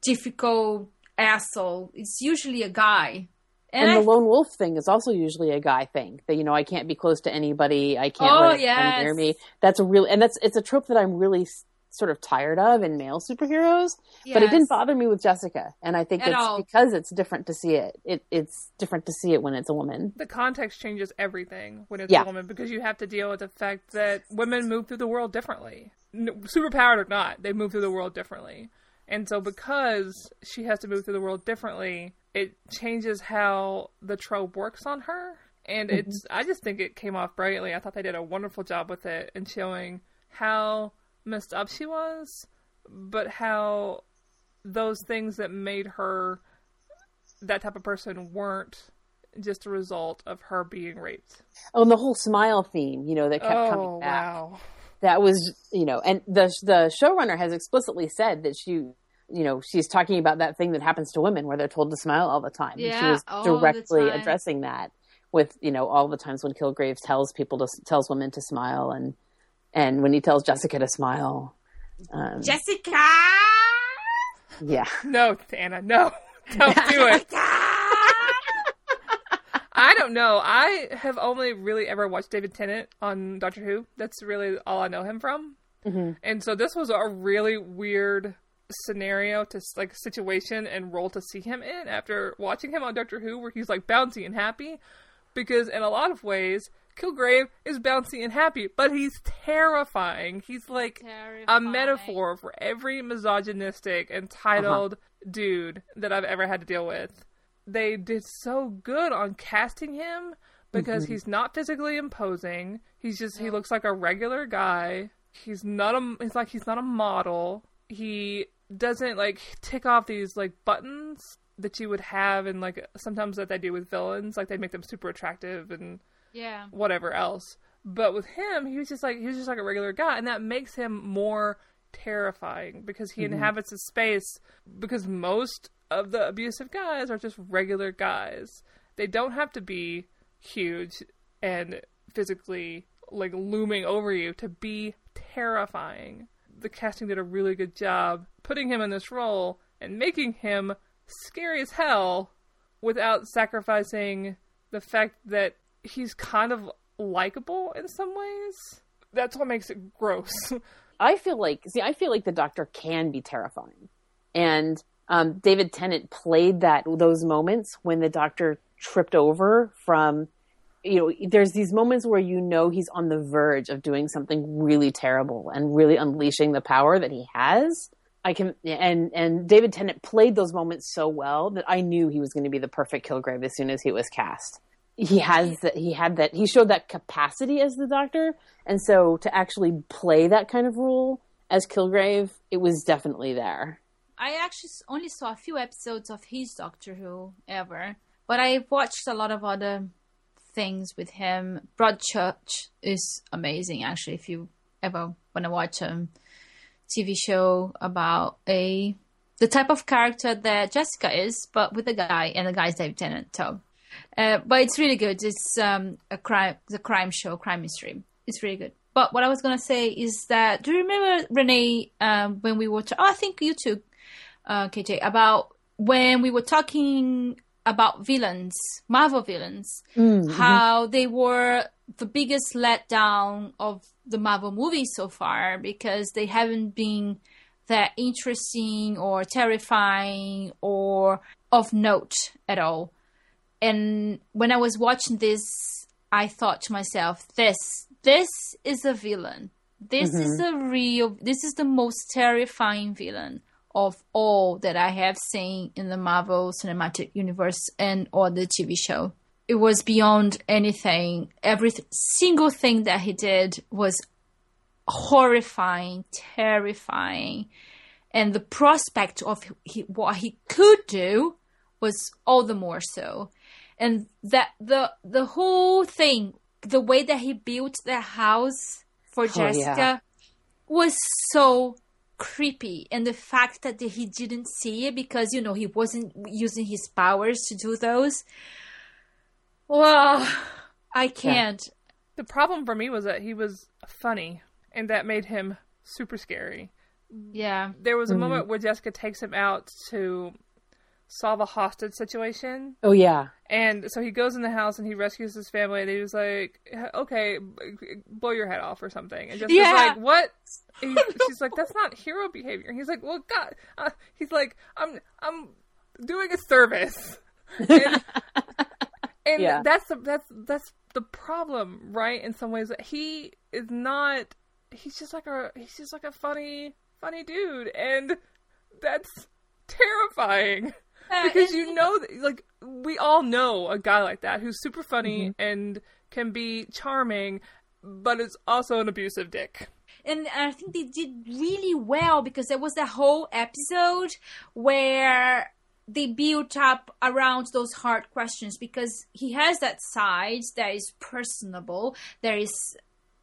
difficult asshole. It's usually a guy. And, I the lone wolf thing is also usually a guy thing that you know I can't be close to anybody. I can't Oh, let anyone near me. That's a real and that's it's a trope that I'm really sort of tired of in male superheroes. But it didn't bother me with Jessica, and I think At it's all. because it's different to see it. it. It's different to see it when it's a woman. The context changes everything when it's Yeah. a woman because you have to deal with the fact that women move through the world differently. Superpowered or not, they move through the world differently. And so because she has to move through the world differently, it changes how the trope works on her. And mm-hmm. it's I just think it came off brilliantly. I thought they did a wonderful job with it in showing how messed up she was, but how those things that made her that type of person weren't just a result of her being raped. Oh, and the whole smile theme, you know, that kept oh coming back. wow! That was, you know, and the the showrunner has explicitly said that she, you know, she's talking about that thing that happens to women where they're told to smile all the time. And she was directly addressing that with, you know, all the times when Kilgrave tells people to tells women to smile and and when he tells Jessica to smile. Um, Jessica. yeah. (laughs) No, Ana, no, (laughs) don't do it. I don't know. I have only really ever watched David Tennant on Doctor Who. That's really all I know him from. Mm-hmm. And so this was a really weird scenario to like situation and role to see him in after watching him on Doctor Who where he's like bouncy and happy because in a lot of ways Kilgrave is bouncy and happy, but he's terrifying. He's like a metaphor for every misogynistic, entitled uh-huh. dude that I've ever had to deal with. They did so good on casting him because mm-hmm. he's not physically imposing. He's just he looks like a regular guy. He's not a he's like he's not a model. He doesn't like tick off these like buttons that you would have and like sometimes that they do with villains like they make them super attractive and Yeah. whatever else. But with him, he was just like he was just like a regular guy, and that makes him more terrifying because he mm-hmm. inhabits a space. Because most of the abusive guys are just regular guys. They don't have to be huge and physically like looming over you to be terrifying. The casting did a really good job putting him in this role and making him scary as hell without sacrificing the fact that he's kind of likable in some ways. That's what makes it gross. I feel like see, I feel like the Doctor can be terrifying, and um, David Tennant played that those moments when the Doctor tripped over from. You know, there's these moments where you know he's on the verge of doing something really terrible and really unleashing the power that he has. I can and and David Tennant played those moments so well that I knew he was going to be the perfect Kilgrave as soon as he was cast. He has that he had that he showed that capacity as the Doctor, and so to actually play that kind of role as Kilgrave, it was definitely there. I actually only saw a few episodes of his Doctor Who ever, but I've watched a lot of other things with him. Broadchurch is amazing, actually. If you ever want to watch a TV show about a the type of character that Jessica is, but with a guy, and the guy's David Tennant. So, uh, but it's really good. It's um, a crime, the crime show, crime mystery. It's really good. But what I was gonna say is that do you remember Renay um, when we were? oh, I think you too, uh, KJ, about when we were talking about villains, Marvel villains, mm, mm-hmm. how they were the biggest letdown of the Marvel movies so far because they haven't been that interesting or terrifying or of note at all. And when I was watching this, I thought to myself, this this is a villain. This mm-hmm. is a real this is the most terrifying villain of all that I have seen in the Marvel Cinematic Universe and or the TV show. It was beyond anything. Every single thing that he did was horrifying, terrifying, and the prospect of he, what he could do was all the more so. And that the the whole thing, the way that he built the house for oh, Jessica yeah. was so creepy and the fact that he didn't see it because you know he wasn't using his powers to do those. Well i can't. The problem for me was that he was funny, and that made him super scary. yeah. There was a mm-hmm. moment where Jessica takes him out to solve a hostage situation. Oh yeah, And so he goes in the house and he rescues his family, and he was like, "Okay, blow your head off or something." And Jessica's Yeah. like, "What?" He- she's like, "That's not hero behavior." And he's like, "Well, God," uh, he's like, "I'm I'm doing a service," and, (laughs) and Yeah. that's the that's that's the problem, right? In some ways, that he is not. He's just like a he's just like a funny funny dude, and that's terrifying (laughs) because you know that, like we all know a guy like that who's super funny mm-hmm. and can be charming but is also an abusive dick and I think they did really well because there was that whole episode where they built up around those hard questions because he has that side that is personable. There is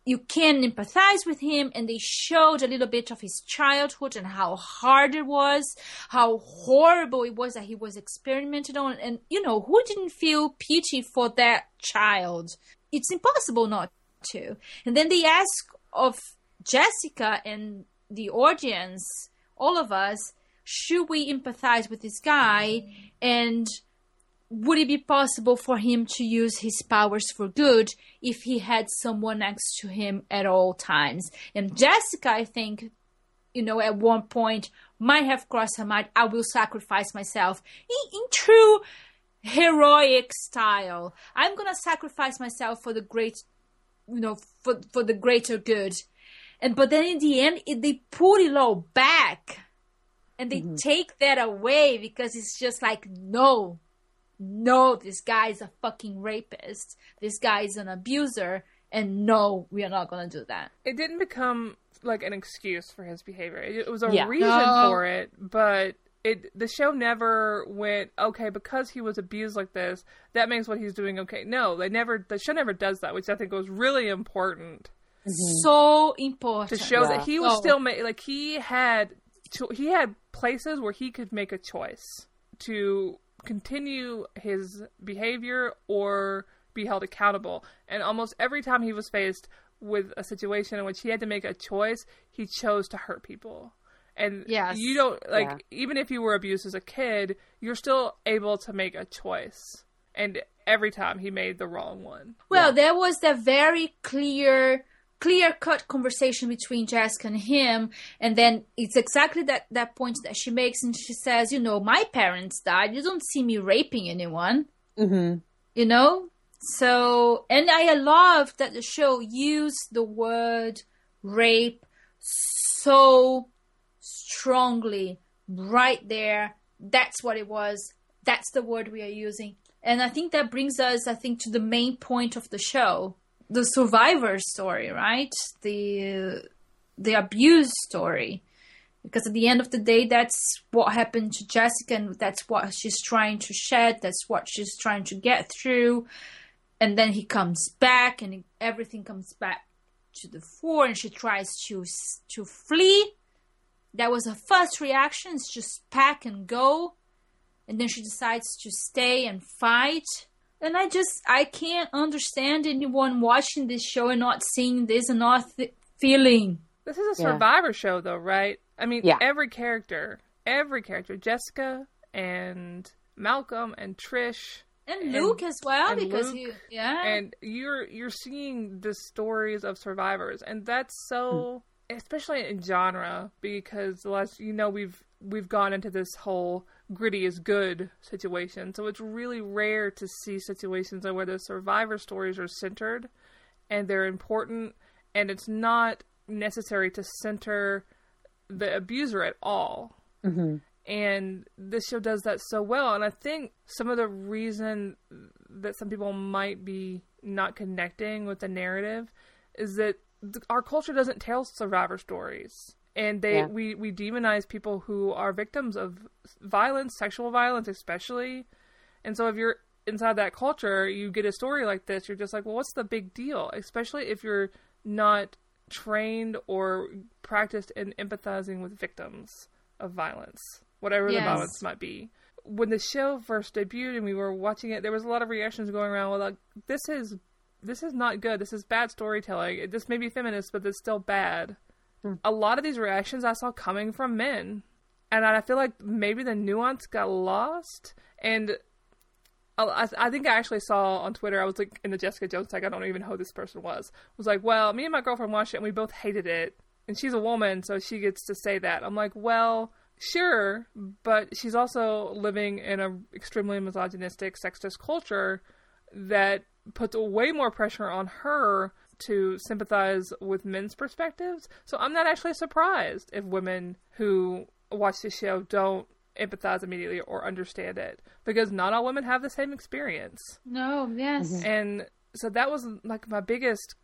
you can empathize with him and they showed a little bit of his childhood and how hard it was, how horrible it was that he was experimented on and you know, who didn't feel pity for that child? It's impossible not to. And then they ask of Jessica and the audience, all of us, should we empathize with this guy? And would it be possible for him to use his powers for good if he had someone next to him at all times? And Jessica, I think, you know, at one point might have crossed her mind, I will sacrifice myself in, in true heroic style. I'm gonna sacrifice myself for the great, you know, for for the greater good. And but then in the end, it, they put it all back, and they mm-hmm. take that away because it's just like no, no, this guy is a fucking rapist. This guy is an abuser. And no, we are not going to do that. It didn't become like an excuse for his behavior. It, was a yeah. reason no. for it, but it the show never went okay because he was abused like this. That makes what he's doing okay. No, they never. The show never does that, which I think was really important. Mm-hmm. So important to show yeah. that he was oh. still ma- like he had he had places where he could make a choice to continue his behavior or be held accountable. And almost every time he was faced with a situation in which he had to make a choice, he chose to hurt people. And yes. you don't like yeah. even if you were abused as a kid, you're still able to make a choice. And every time he made the wrong one. Well, yeah. there was a very clear clear cut conversation between Jessica and him. And then it's exactly that, that point that she makes. And she says, You know, my parents died. You don't see me raping anyone. Mm-hmm. You know? So, and I love that the show used the word rape so strongly right there. That's what it was. That's the word we are using. And I think that brings us, I think, to the main point of the show the survivor story, right? The the abuse story. Because at the end of the day, that's what happened to Jessica, and that's what she's trying to shed. That's what she's trying to get through. And then he comes back, and everything comes back to the fore, and she tries to to flee. That was her first reaction: is just pack and go. And then she decides to stay and fight and I just I can't understand anyone watching this show and not seeing this and not th- feeling. This is a Survivor yeah. show, though, right? I mean, yeah. every character, every character, Jessica and Malcolm and Trish and, and Luke as well, because Luke, he, yeah, and you're you're seeing the stories of survivors, and that's so, mm. especially in genre, because the last you know we've we've gone into this whole gritty is good situation. So it's really rare to see situations where the survivor stories are centered and they're important and it's not necessary to center the abuser at all. Mm-hmm. And this show does that so well. And I think some of the reason that some people might be not connecting with the narrative is that our culture doesn't tell survivor stories and they yeah. we we demonize people who are victims of violence, sexual violence especially. And so if you're inside that culture, you get a story like this, you're just like, well, what's the big deal? Especially if you're not trained or practiced in empathizing with victims of violence, whatever yes. the violence might be. When the show first debuted and we were watching it, there was a lot of reactions going around. Well, like this is this is not good. This is bad storytelling. This may be feminist, but it's still bad. Hmm. A lot of these reactions I saw coming from men. And I feel like maybe the nuance got lost. And I, I think I actually saw on Twitter, I was like in the Jessica Jones tag, I don't even know who this person was, was like, well, me and my girlfriend watched it and we both hated it. And she's a woman, so she gets to say that. I'm like, well, sure, but she's also living in an extremely misogynistic, sexist culture that puts way more pressure on her to sympathize with men's perspectives. So I'm not actually surprised if women who watch the show don't empathize immediately or understand it because not all women have the same experience. No, yes. Mm-hmm. And so that was like my biggest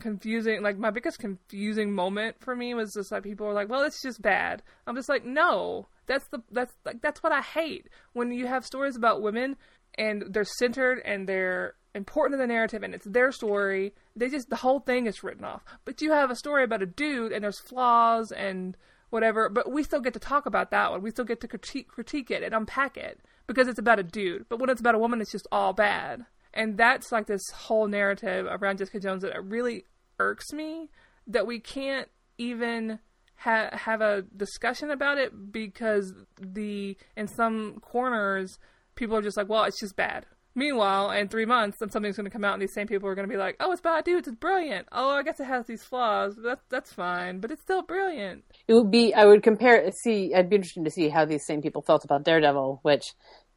confusing like my biggest confusing moment for me was just like people were like well it's just bad i'm just like no that's the that's like that's what i hate when you have stories about women and they're centered and they're important to the narrative and it's their story. They just the whole thing is written off. But you have a story about a dude and there's flaws and whatever, but we still get to talk about that one. We still get to critique critique it and unpack it because it's about a dude. But when it's about a woman it's just all bad. And that's like this whole narrative around Jessica Jones that really irks me that we can't even ha- have a discussion about it because the in some corners people are just like, well, it's just bad. Meanwhile, in three months, then something's going to come out, and these same people are going to be like, "Oh, it's bad, dude. It's brilliant. Oh, I guess it has these flaws. But that's that's fine, but it's still brilliant." It would be. I would compare. See, I'd be interested to see how these same people felt about Daredevil, which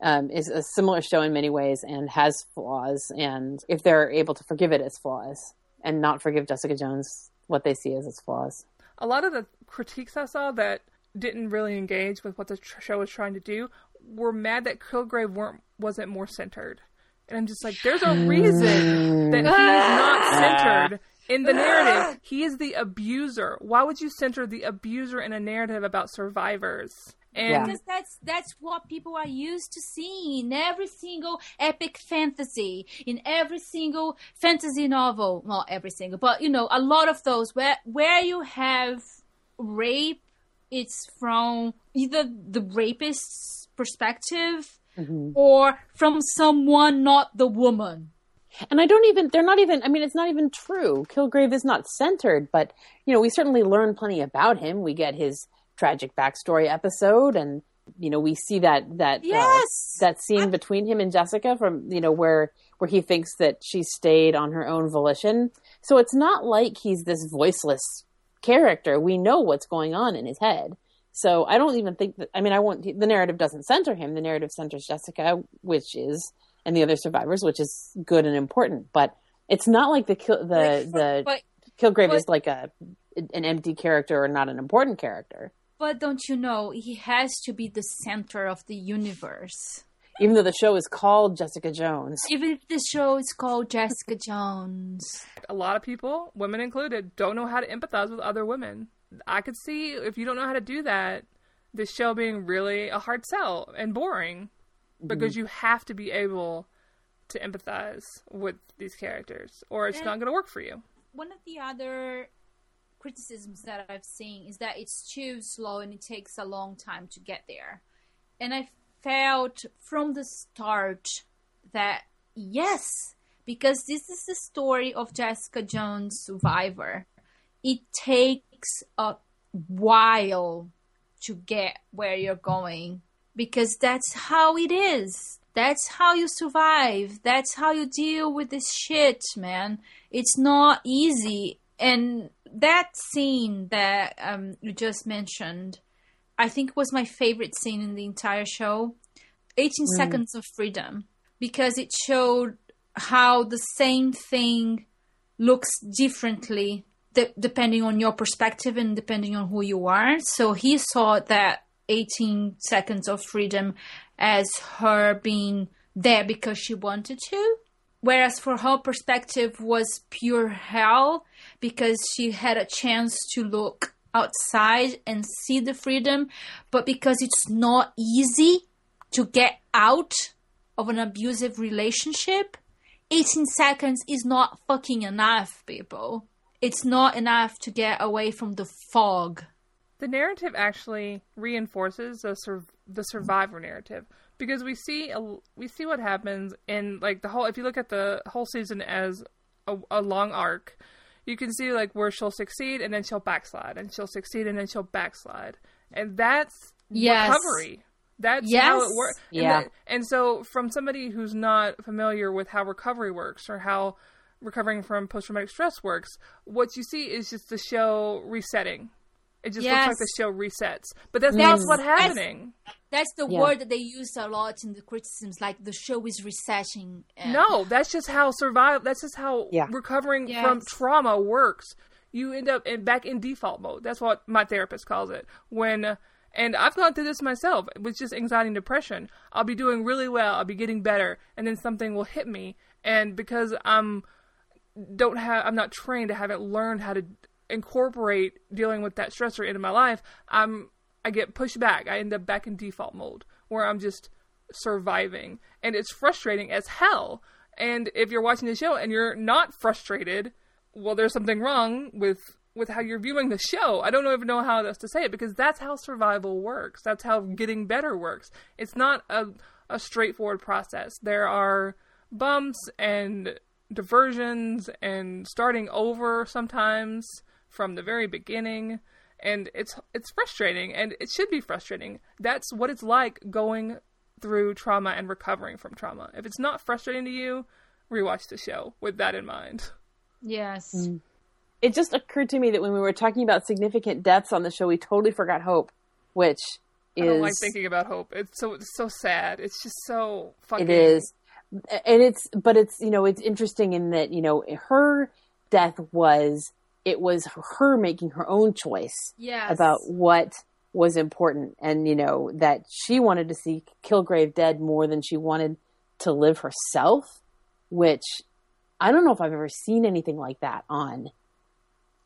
um, is a similar show in many ways and has flaws, and if they're able to forgive it as flaws and not forgive Jessica Jones what they see as its flaws. A lot of the critiques I saw that didn't really engage with what the tr- show was trying to do were mad that Kilgrave weren't wasn't more centered. And I'm just like, there's a reason that he is not centered in the narrative. Ah. He is the abuser. Why would you center the abuser in a narrative about survivors? And Yeah. because that's that's what people are used to seeing in every single epic fantasy, in every single fantasy novel. Not every single, but you know, a lot of those where where you have rape, it's from either the rapist's perspective or from someone not the woman. And I don't even, they're not even, I mean, it's not even true. Kilgrave is not centered, but, you know, we certainly learn plenty about him. We get his tragic backstory episode and, you know, we see that, that, uh, that scene between him and Jessica from, you know, where, where he thinks that she stayed on her own volition. So it's not like he's this voiceless character. We know what's going on in his head. So I don't even think that, I mean, I won't, the narrative doesn't center him. The narrative centers Jessica, which is, and the other survivors, which is good and important. But it's not like the kill, the Like, for- the but Kilgrave but- is like a an empty character or not an important character, but don't you know he has to be the center of the universe. even though the show is called Jessica Jones. Even if the show is called Jessica Jones. a lot of people, women included, don't know how to empathize with other women. I could see if you don't know how to do that, this show being really a hard sell and boring because mm-hmm. you have to be able to empathize with these characters or it's And- not going to work for you. One of the other criticisms that I've seen is that it's too slow and it takes a long time to get there. And I felt from the start that yes, because this is the story of Jessica Jones survivor. It takes a while to get where you're going because that's how it is. That's how you survive. That's how you deal with this shit, man. It's not easy. And that scene that um, you just mentioned, I think was my favorite scene in the entire show 18 Seconds of Freedom, because it showed how the same thing looks differently de- depending on your perspective and depending on who you are. So he saw that 18 seconds of freedom as her being there because she wanted to. Whereas for her perspective was pure hell because she had a chance to look outside and see the freedom, but because it's not easy to get out of an abusive relationship, 18 seconds is not fucking enough, people. It's not enough to get away from the fog. The narrative actually reinforces the sur- the survivor narrative because we see a, we see what happens in like the whole if you look at the whole season as a, a long arc, you can see like where she'll succeed and then she'll backslide and she'll succeed and then she'll backslide, and that's Yes. recovery. That's how it works. Yeah. And, that- and so, from somebody who's not familiar with how recovery works or how recovering from post traumatic stress works, what you see is just the show resetting. It just Yes. looks like the show resets. But that's That's- not what's that's- happening. That's the Yeah. word that they use a lot in the criticisms, like the show is resetting. and- uh, No, that's just how survive. That's just how Yeah. recovering Yes. from trauma works. You end up in, back in default mode. That's what my therapist calls it. When and I've gone through this myself with just anxiety and depression. I'll be doing really well. I'll be getting better, and then something will hit me, and because I'm don't have I'm not trained, I haven't learned how to incorporate dealing with that stressor into my life, I'm I get pushed back. I end up back in default mode where I'm just surviving. And it's frustrating as hell. And if you're watching the show and you're not frustrated, well there's something wrong with with how you're viewing the show. I don't even know how else to say it because that's how survival works. That's how getting better works. It's not a a straightforward process. There are bumps and diversions and starting over sometimes from the very beginning and it's it's frustrating and it should be frustrating that's what it's like going through trauma and recovering from trauma. If it's not frustrating to you, rewatch the show with that in mind. Yes. Mm. It just occurred to me that when we were talking about significant deaths on the show, we totally forgot Hope, which is I don't like thinking about hope. It's so it's so sad. It's just so fucking it is, and it's but it's you know it's interesting in that you know her death was it was her making her own choice Yes. about what was important and you know that she wanted to see Kilgrave dead more than she wanted to live herself which I don't know if I've ever seen anything like that on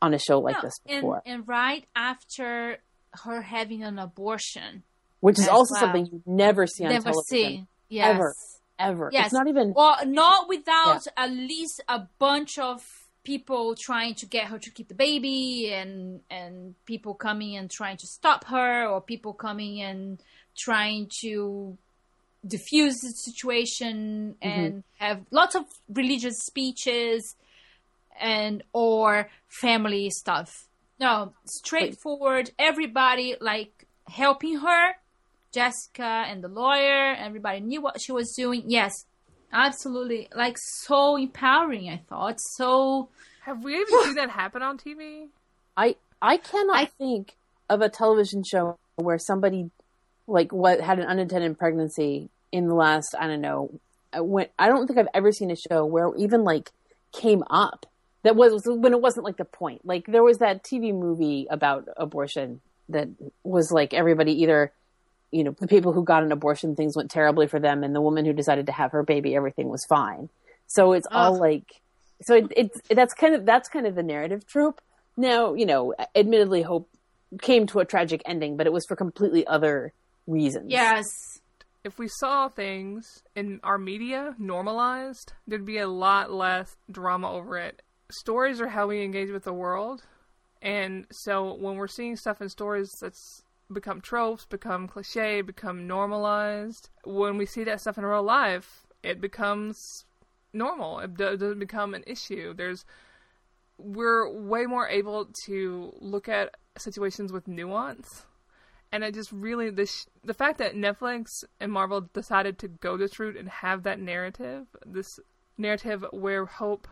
on a show like No, this before and right after her having an abortion. which is also well. something you never see on Never television see. Yes. ever ever Yes. it's not even Well, not without at least a bunch of people trying to get her to keep the baby and and people coming and trying to stop her or people coming and trying to diffuse the situation mm-hmm. and have lots of religious speeches and or family stuff. No, straightforward. Everybody like helping her. Jessica and the lawyer. Everybody knew what she was doing. Yes, absolutely. Like so empowering. I thought so. Have we even seen that happen on TV? I I cannot I- think of a television show where somebody like what had an unintended pregnancy in the last I don't know uh, I went I don't think I've ever seen a show where even like came up that was when it wasn't like the point like there was that TV movie about abortion that was like everybody either you know the people who got an abortion things went terribly for them and the woman who decided to have her baby everything was fine so it's all like so it, it's that's kind of that's kind of the narrative trope now you know admittedly hope came to a tragic ending but it was for completely other reasons Yes. If we saw things in our media normalized, there'd be a lot less drama over it. Stories are how we engage with the world. And so when we're seeing stuff in stories that's become tropes, become cliche, become normalized, when we see that stuff in real life, it becomes normal. It do- doesn't become an issue. There's we're way more able to look at situations with nuance. And I just really the sh- the fact that Netflix and Marvel decided to go this route and have that narrative, this narrative where Hope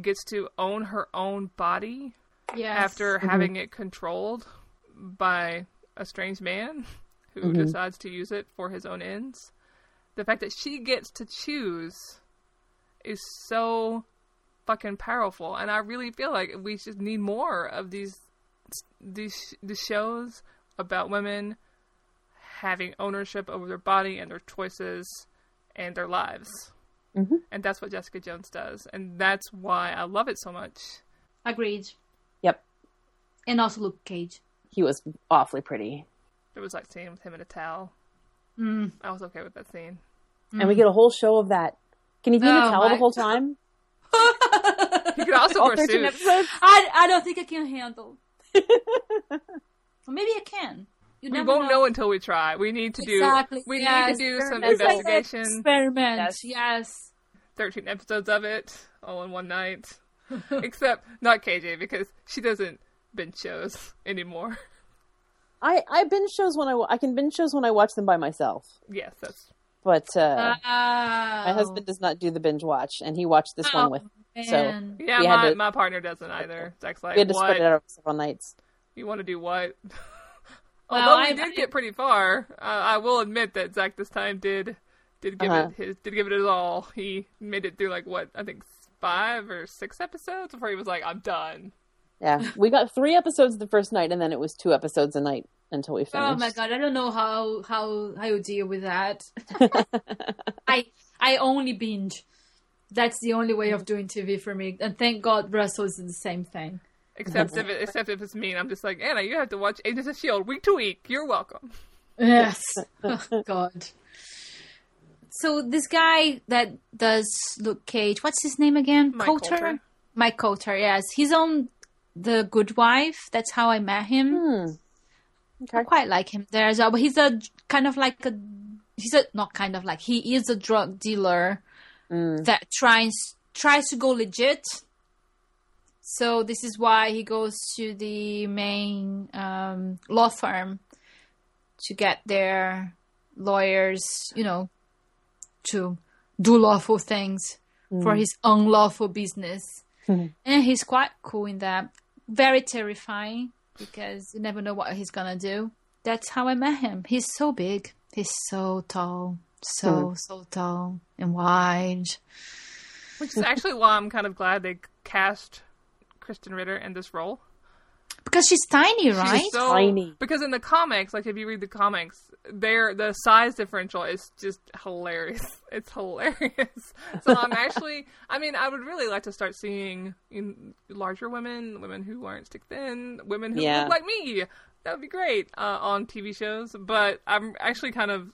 gets to own her own body Yes. after mm-hmm. having it controlled by a strange man (laughs) who Mhm. decides to use it for his own ends. The fact that she gets to choose is so fucking powerful, and I really feel like we just need more of these these these shows about women having ownership over their body and their choices and their lives. Mhm. And that's what Jessica Jones does, and that's why I love it so much. Agreed. Yep. And also Luke Cage. He was awfully pretty It was like seeing with him in a towel. Mm. I was okay with that scene. and we get a whole show of that can he be in a Oh, towel the whole time (laughs) He could also all wear 13 suits. I, I don't think I can handle. Or maybe I can. You We won't know. until we try. We need to do. Exactly, We yes. need to do some It's like that investigation. Experiment. Yes. Yes. Thirteen episodes of it all in one night. (laughs) Except not KJ because she doesn't binge shows anymore. (laughs) I I binge shows when I I can binge shows when I watch them by myself yes, that's but uh, Oh, my husband does not do the binge watch and he watched this Oh, one with so yeah. My, to- my partner doesn't either. Zach's like, we had to what? spread it out several nights You want to do what? (laughs) Well, Although we I- did get pretty far, uh, I will admit that Zach this time did did give Uh-huh. it his did give it his all. He made it through like what I think five or six episodes before he was like, I'm done. Yeah we got three episodes the first night and then it was two episodes a night until we finished Oh my god, I don't know how how how you deal with that. (laughs) I I only binge. That's the only way of doing TV for me. And thank God Russell is the same thing. Except if it, except if it's mean, I'm just like Ana. You have to watch Agents of Shield week to week. You're welcome. Yes. (laughs) oh, God. So this guy that does Luke Cage, what's his name again? Mike Colter? Colter. Mike Colter, yes. He's on The Good Wife. That's how I met him. hmm. I quite like him there as well. But he's a kind of like a he's a not kind of like he is a drug dealer Mm. that tries tries to go legit. So this is why he goes to the main um, law firm to get their lawyers, you know, to do lawful things for his unlawful business. Hmm. and he's quite cool in that. Very terrifying because you never know what he's gonna do. That's how I met him. He's so big. He's so tall. So, hmm. so tall and wide. Which is actually why I'm kind of glad they cast Krysten Ritter in this role. Because she's tiny, right? She's so Tiny. because in the comics, like if you read the comics, there the size differential is just hilarious. (laughs) It's hilarious. So I'm (laughs) actually, I mean, I would really like to start seeing in larger women, women who aren't stick thin, women who Yeah. look like me. That would be great uh, on TV shows. But I'm actually kind of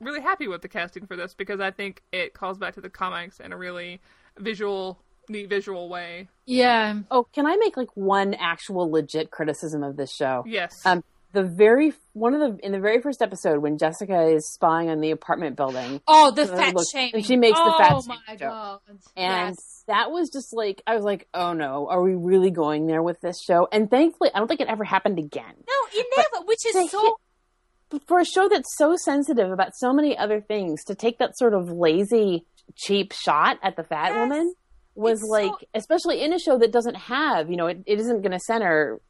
really happy with the casting for this because I think it calls back to the comics in a really visual, neat visual way. yeah. Oh, can I make like one actual legit criticism of this show? Yes. Um, the very one of the in the very first episode when Jessica is spying on the apartment building, Oh, the fat look- shaming. and she makes the oh, fat shaming my joke. god. and yes. that was just like I was like, oh no, are we really going there with this show? And thankfully, I don't think it ever happened again. No, it never, which is so But for a show that's so sensitive about so many other things, to take that sort of lazy, cheap shot at the fat Yes. woman was It's like, so- especially in a show that doesn't have, you know, it, it isn't going to center,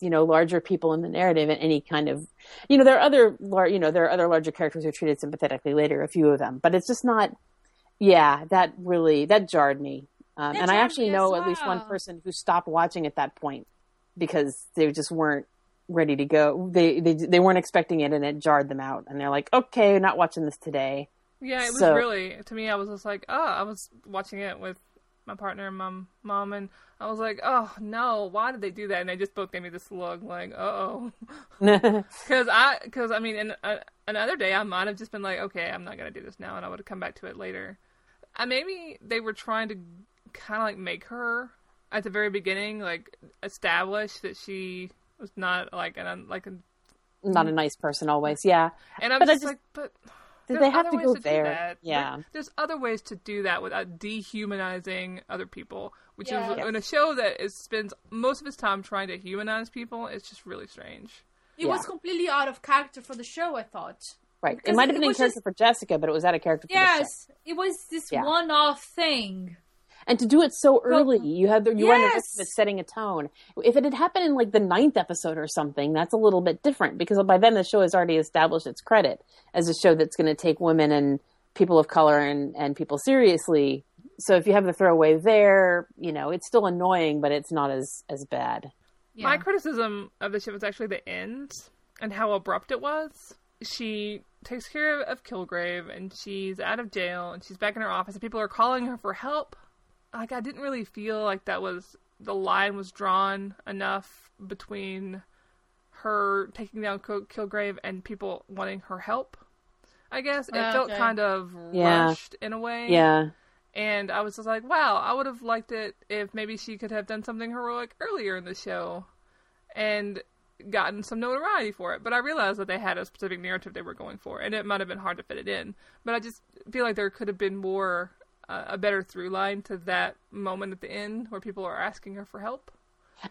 you know, larger people in the narrative in any kind of, you know, there are other, lar- you know, there are other larger characters who are treated sympathetically later, a few of them, but it's just not, yeah, that really, that jarred me. Um, That and I actually know as at least one person who stopped watching at that point because they just weren't ready to go. They they they weren't expecting it, and it jarred them out. And they're like, "Okay, not watching this today." Yeah, it was really to me. I was just like, oh, I was watching it with my partner and mom, mom, and I was like, oh no, why did they do that? And they just both gave me this look, like, oh, (laughs) because I, because I mean, in uh, another day, I might have just been like, okay, I'm not gonna do this now, and I would have come back to it later. Maybe they were trying to kind of like make her at the very beginning, like establish that she was not like an like a, not a nice person always. Yeah, and I'm But I just, just- like, but did there's they have other to ways go do there? that. Yeah. There- there's other ways to do that without dehumanizing other people, which Yeah. is in a show that is spends most of its time trying to humanize people. It's just really strange. it was completely out of character for the show, I thought. right. It might have been in character just- for Jessica, but it was out of character for the show. Yes, it was this Yeah. one-off thing. And to do it so early, you have the, you run the risk of it setting a tone. If it had happened in like the ninth episode or something, that's a little bit different because by then the show has already established its credit as a show that's going to take women and people of color and, and people seriously. So if you have the throwaway there, you know, it's still annoying, but it's not as as bad. Yeah. My criticism of the show was actually the end and how abrupt it was. She takes care of Kilgrave and she's out of jail and she's back in her office and people are calling her for help. Like I didn't really feel like that was the line was drawn enough between her taking down Kil- Kilgrave and people wanting her help. I guess it oh, felt Okay. kind of Yeah. rushed in a way. Yeah. And I was just like, wow, I would have liked it if maybe she could have done something heroic earlier in the show and gotten some notoriety for it. But I realized that they had a specific narrative they were going for, and it might have been hard to fit it in. But I just feel like there could have been more, uh, a better through line to that moment at the end where people are asking her for help.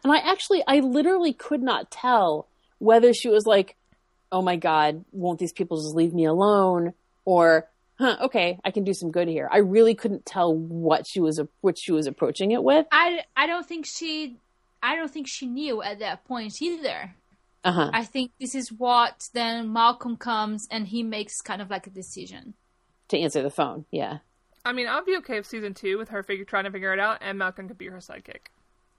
And I actually, I literally could not tell whether she was like, "Oh my God, won't these people just leave me alone?" or "Huh, okay, I can do some good here." I really couldn't tell what she was what she was approaching it with. I, I don't think she I don't think she knew at that point either. Uh huh. I think this is what then Malcolm comes and he makes kind of like a decision. To answer the phone, yeah. I mean, I'd be okay with season two with her figure, trying to figure it out, and Malcolm could be her sidekick.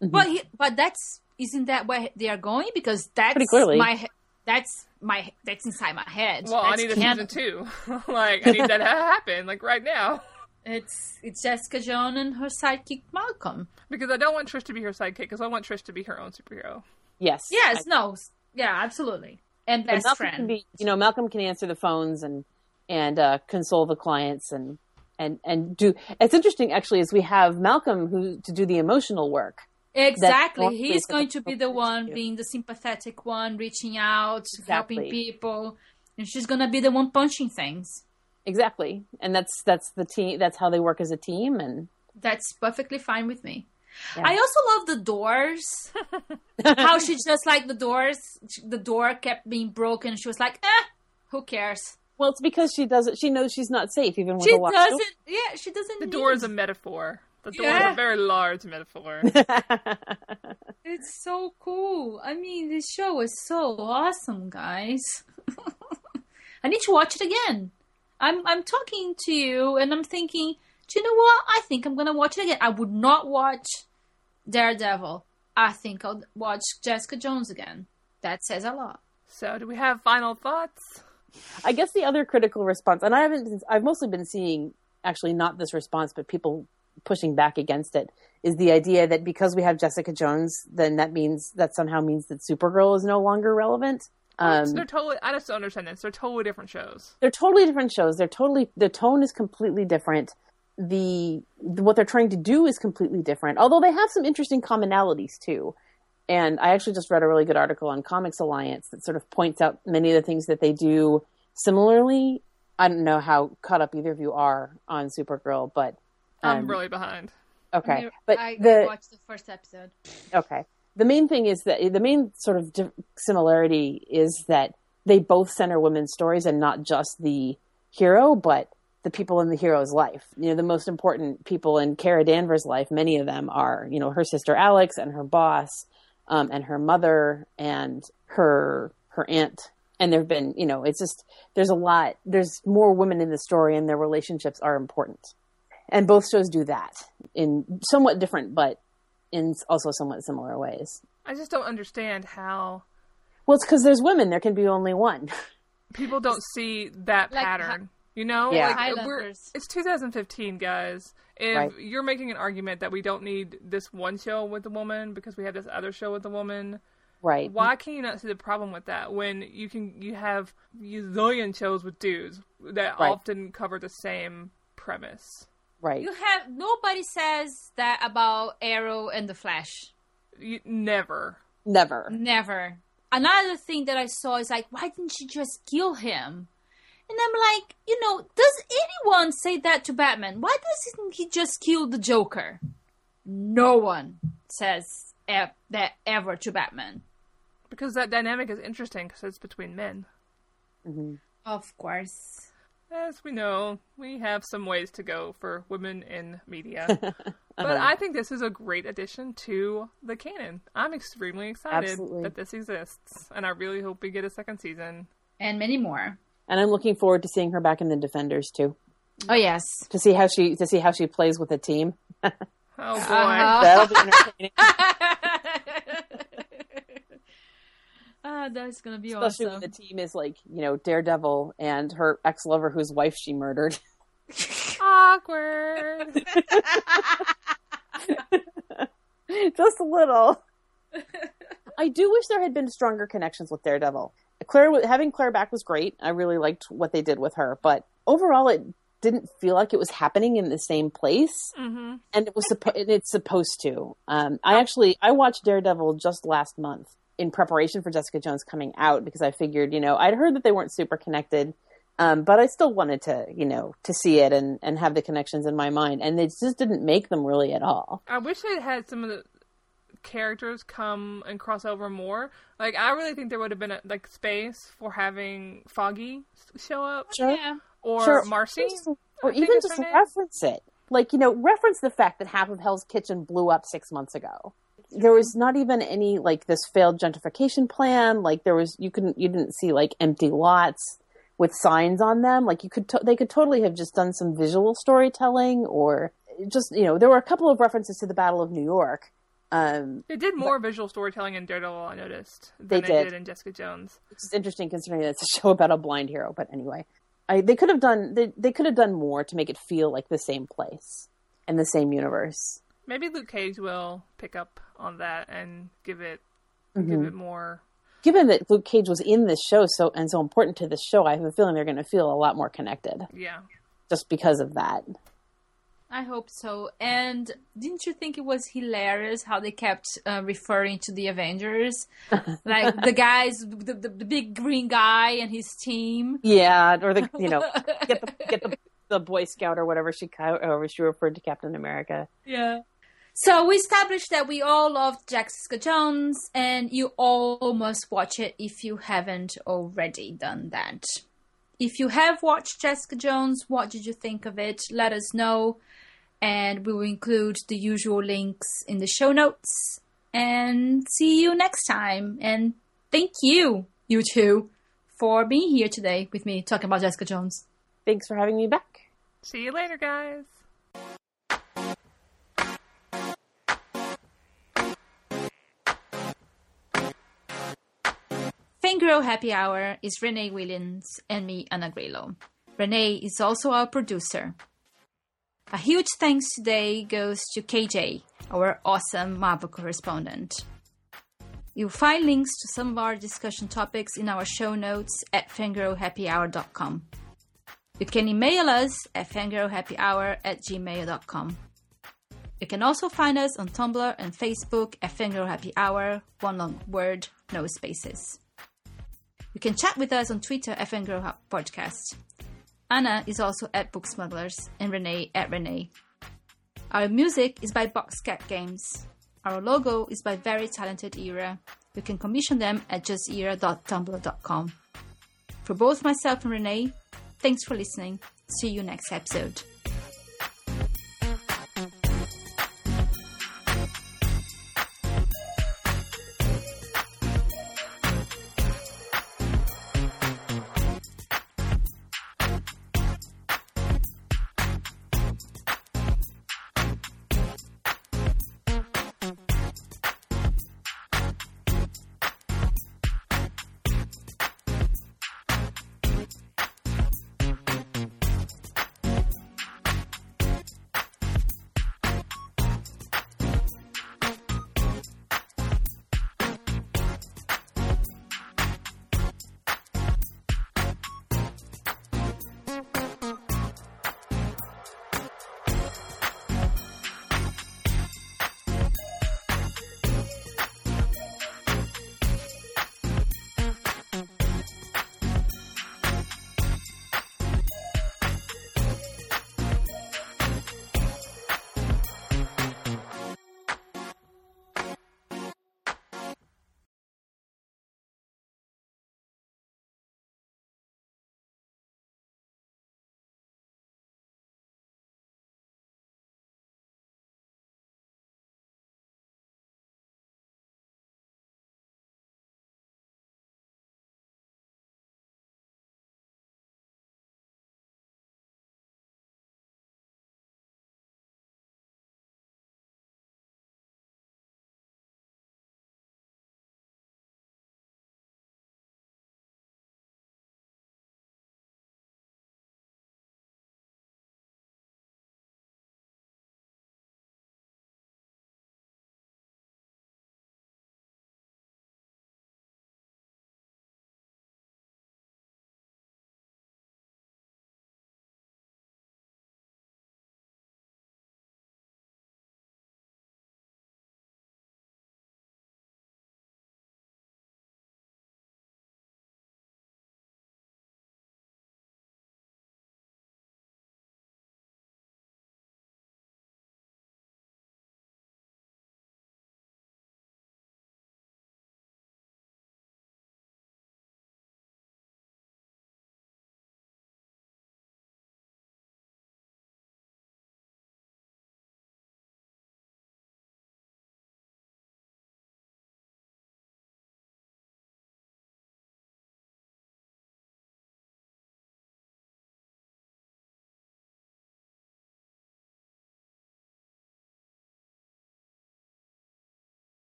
But he, but that's isn't that where they are going? Because that's Pretty clearly. my that's my that's inside my head. Well, I need a canon. season two. (laughs) like, I need that to (laughs) happen, like right now. It's it's Jessica Jones and her sidekick Malcolm. Because I don't want Trish to be her sidekick, because I want Trish to be her own superhero. Yes. Yes, no, yeah, absolutely, and But best Malcolm friend. can be, you know, Malcolm can answer the phones and and uh, console the clients and and and do. It's interesting actually, is we have Malcolm who to do the emotional work. Exactly. He's is going to be the one being the sympathetic one, reaching out, helping people. And she's going to be the one punching things. Exactly, and that's that's the team. That's how they work as a team. And That's perfectly fine with me. Yeah. I also love the doors. (laughs) How she just like the doors, the door kept being broken. She was like, eh, who cares? Well, it's because she doesn't. She knows she's not safe even with She a locked doesn't. Yeah, she doesn't. The need- door is a metaphor. The door is a very large metaphor. (laughs) It's so cool. I mean, this show is so awesome, guys. (laughs) I need to watch it again. I'm I'm talking to you, and I'm thinking, do you know what? I think I'm gonna watch it again. I would not watch Daredevil. I think I'll watch Jessica Jones again. That says a lot. so, do we have final thoughts? I guess the other critical response, and I haven't, I've mostly been seeing actually not this response, but people pushing back against it, is the idea that because we have Jessica Jones, then that means that somehow means that Supergirl is no longer relevant. Um, they're totally. I just don't understand this. They're totally different shows. they're totally different shows. They're totally the tone is completely different. The what they're trying to do is completely different. Although they have some interesting commonalities too. And I actually just read a really good article on Comics Alliance that sort of points out many of the things that they do similarly. I don't know how caught up either of you are on Supergirl, but I'm um, really behind. okay. But I, the watched the first episode. Okay. The main thing is that the main sort of similarity is that they both center women's stories and not just the hero, but the people in the hero's life. You know, the most important people in Kara Danvers' life, many of them are, you know, her sister Alex and her boss, um, and her mother and her her aunt. And there've been, you know, it's just there's a lot. There's more women in the story, and their relationships are important. And both shows do that in somewhat different, but in also somewhat similar ways. I just don't understand how Well, it's because there's women. There can be only one. (laughs) people don't see that Like pattern. You know, Yeah. like we're, it's 2015, guys. If Right. you're making an argument that we don't need this one show with a woman because we have this other show with a woman, right. why can you not see the problem with that when you can you have a zillion shows with dudes that Right. often cover the same premise? Right. You have nobody says that about Arrow and the Flash. You, never. Never. Never. Another thing that I saw is like, why didn't you just kill him? And I'm like, you know, does anyone say that to Batman? Why doesn't he just kill the Joker? No one says e- that ever to Batman. Because that dynamic is interesting because it's between men. hmm Of course. As we know, we have some ways to go for women in media. (laughs) But Uh-huh. I think this is a great addition to the canon. I'm extremely excited Absolutely. that this exists, and I really hope we get a second season. And many more. And I'm looking forward to seeing her back in the Defenders too, Oh, yes. to see how she to see how she plays with the team. (laughs) Oh boy. Uh-huh. That'll be entertaining, (laughs) ah, that's gonna be especially awesome. when the team is like you know Daredevil and her ex lover whose wife she murdered. (laughs) Awkward. Just a little. I do wish there had been stronger connections with Daredevil. Claire, having Claire back was great. I really liked what they did with her, but overall, it didn't feel like it was happening in the same place, hmm and it was suppo- and it's supposed to. Um, I actually I watched Daredevil just last month in preparation for Jessica Jones coming out because I figured, you know, I'd heard that they weren't super connected, um, but I still wanted to, you know, to see it and and have the connections in my mind, and they just didn't make them really at all. I wish they had some of the characters come and cross over more. Like, I really think there would have been a, like space for having Foggy show up Sure. Yeah. or Sure. Marcy. or I even just her name. reference it. Like, you know, reference the fact that half of Hell's Kitchen blew up six months ago. There was not even any like this failed gentrification plan. Like there was, you couldn't, you didn't see like empty lots with signs on them. Like you could, to- they could totally have just done some visual storytelling or just, you know, there were a couple of references to the Battle of New York. Um, They did more visual storytelling in Daredevil, I noticed, They than they, did. did in Jessica Jones. which is interesting considering that it's a (laughs) show about a blind hero. But anyway, I, they could have done, they, they could have done more to make it feel like the same place and the same universe. Maybe Luke Cage will pick up on that and give it Mm-hmm. give it more. given that Luke Cage was in this show so and so important to this show, I have a feeling they're going to feel a lot more connected Yeah, just because of that. I hope so. And didn't you think it was hilarious how they kept uh, referring to the Avengers, (laughs) like the guys, the, the, the big green guy and his team? Yeah, or the you know (laughs) get the get the, the Boy Scout or whatever she or she referred to Captain America. Yeah. So we established that we all love Jessica Jones, and you all must watch it if you haven't already done that. if you have watched Jessica Jones, what did you think of it? Let us know. And we will include the usual links in the show notes. And see you next time. And thank you, you two, for being here today with me talking about Jessica Jones. Thanks for having me back. See you later, guys. Fangirl Happy Hour is Renay Williams and me, Ana Grilo. Renay is also our producer. A huge thanks today goes to KJ, our awesome Marvel correspondent. You'll find links to some of our discussion topics in our show notes at fangirlhappyhour.com. You can email us at fangirlhappyhour at gmail.com. You can also find us on Tumblr and Facebook at Fangirl one long word, no spaces. You can chat with us on Twitter at Fangirl Podcast. Ana is also at Book Smugglers and Renay at Renay. Our music is by Boxcat Games. Our logo is by Very Talented Era. You can commission them at justera.tumblr.com. For both myself and Renay, thanks for listening. See you next episode.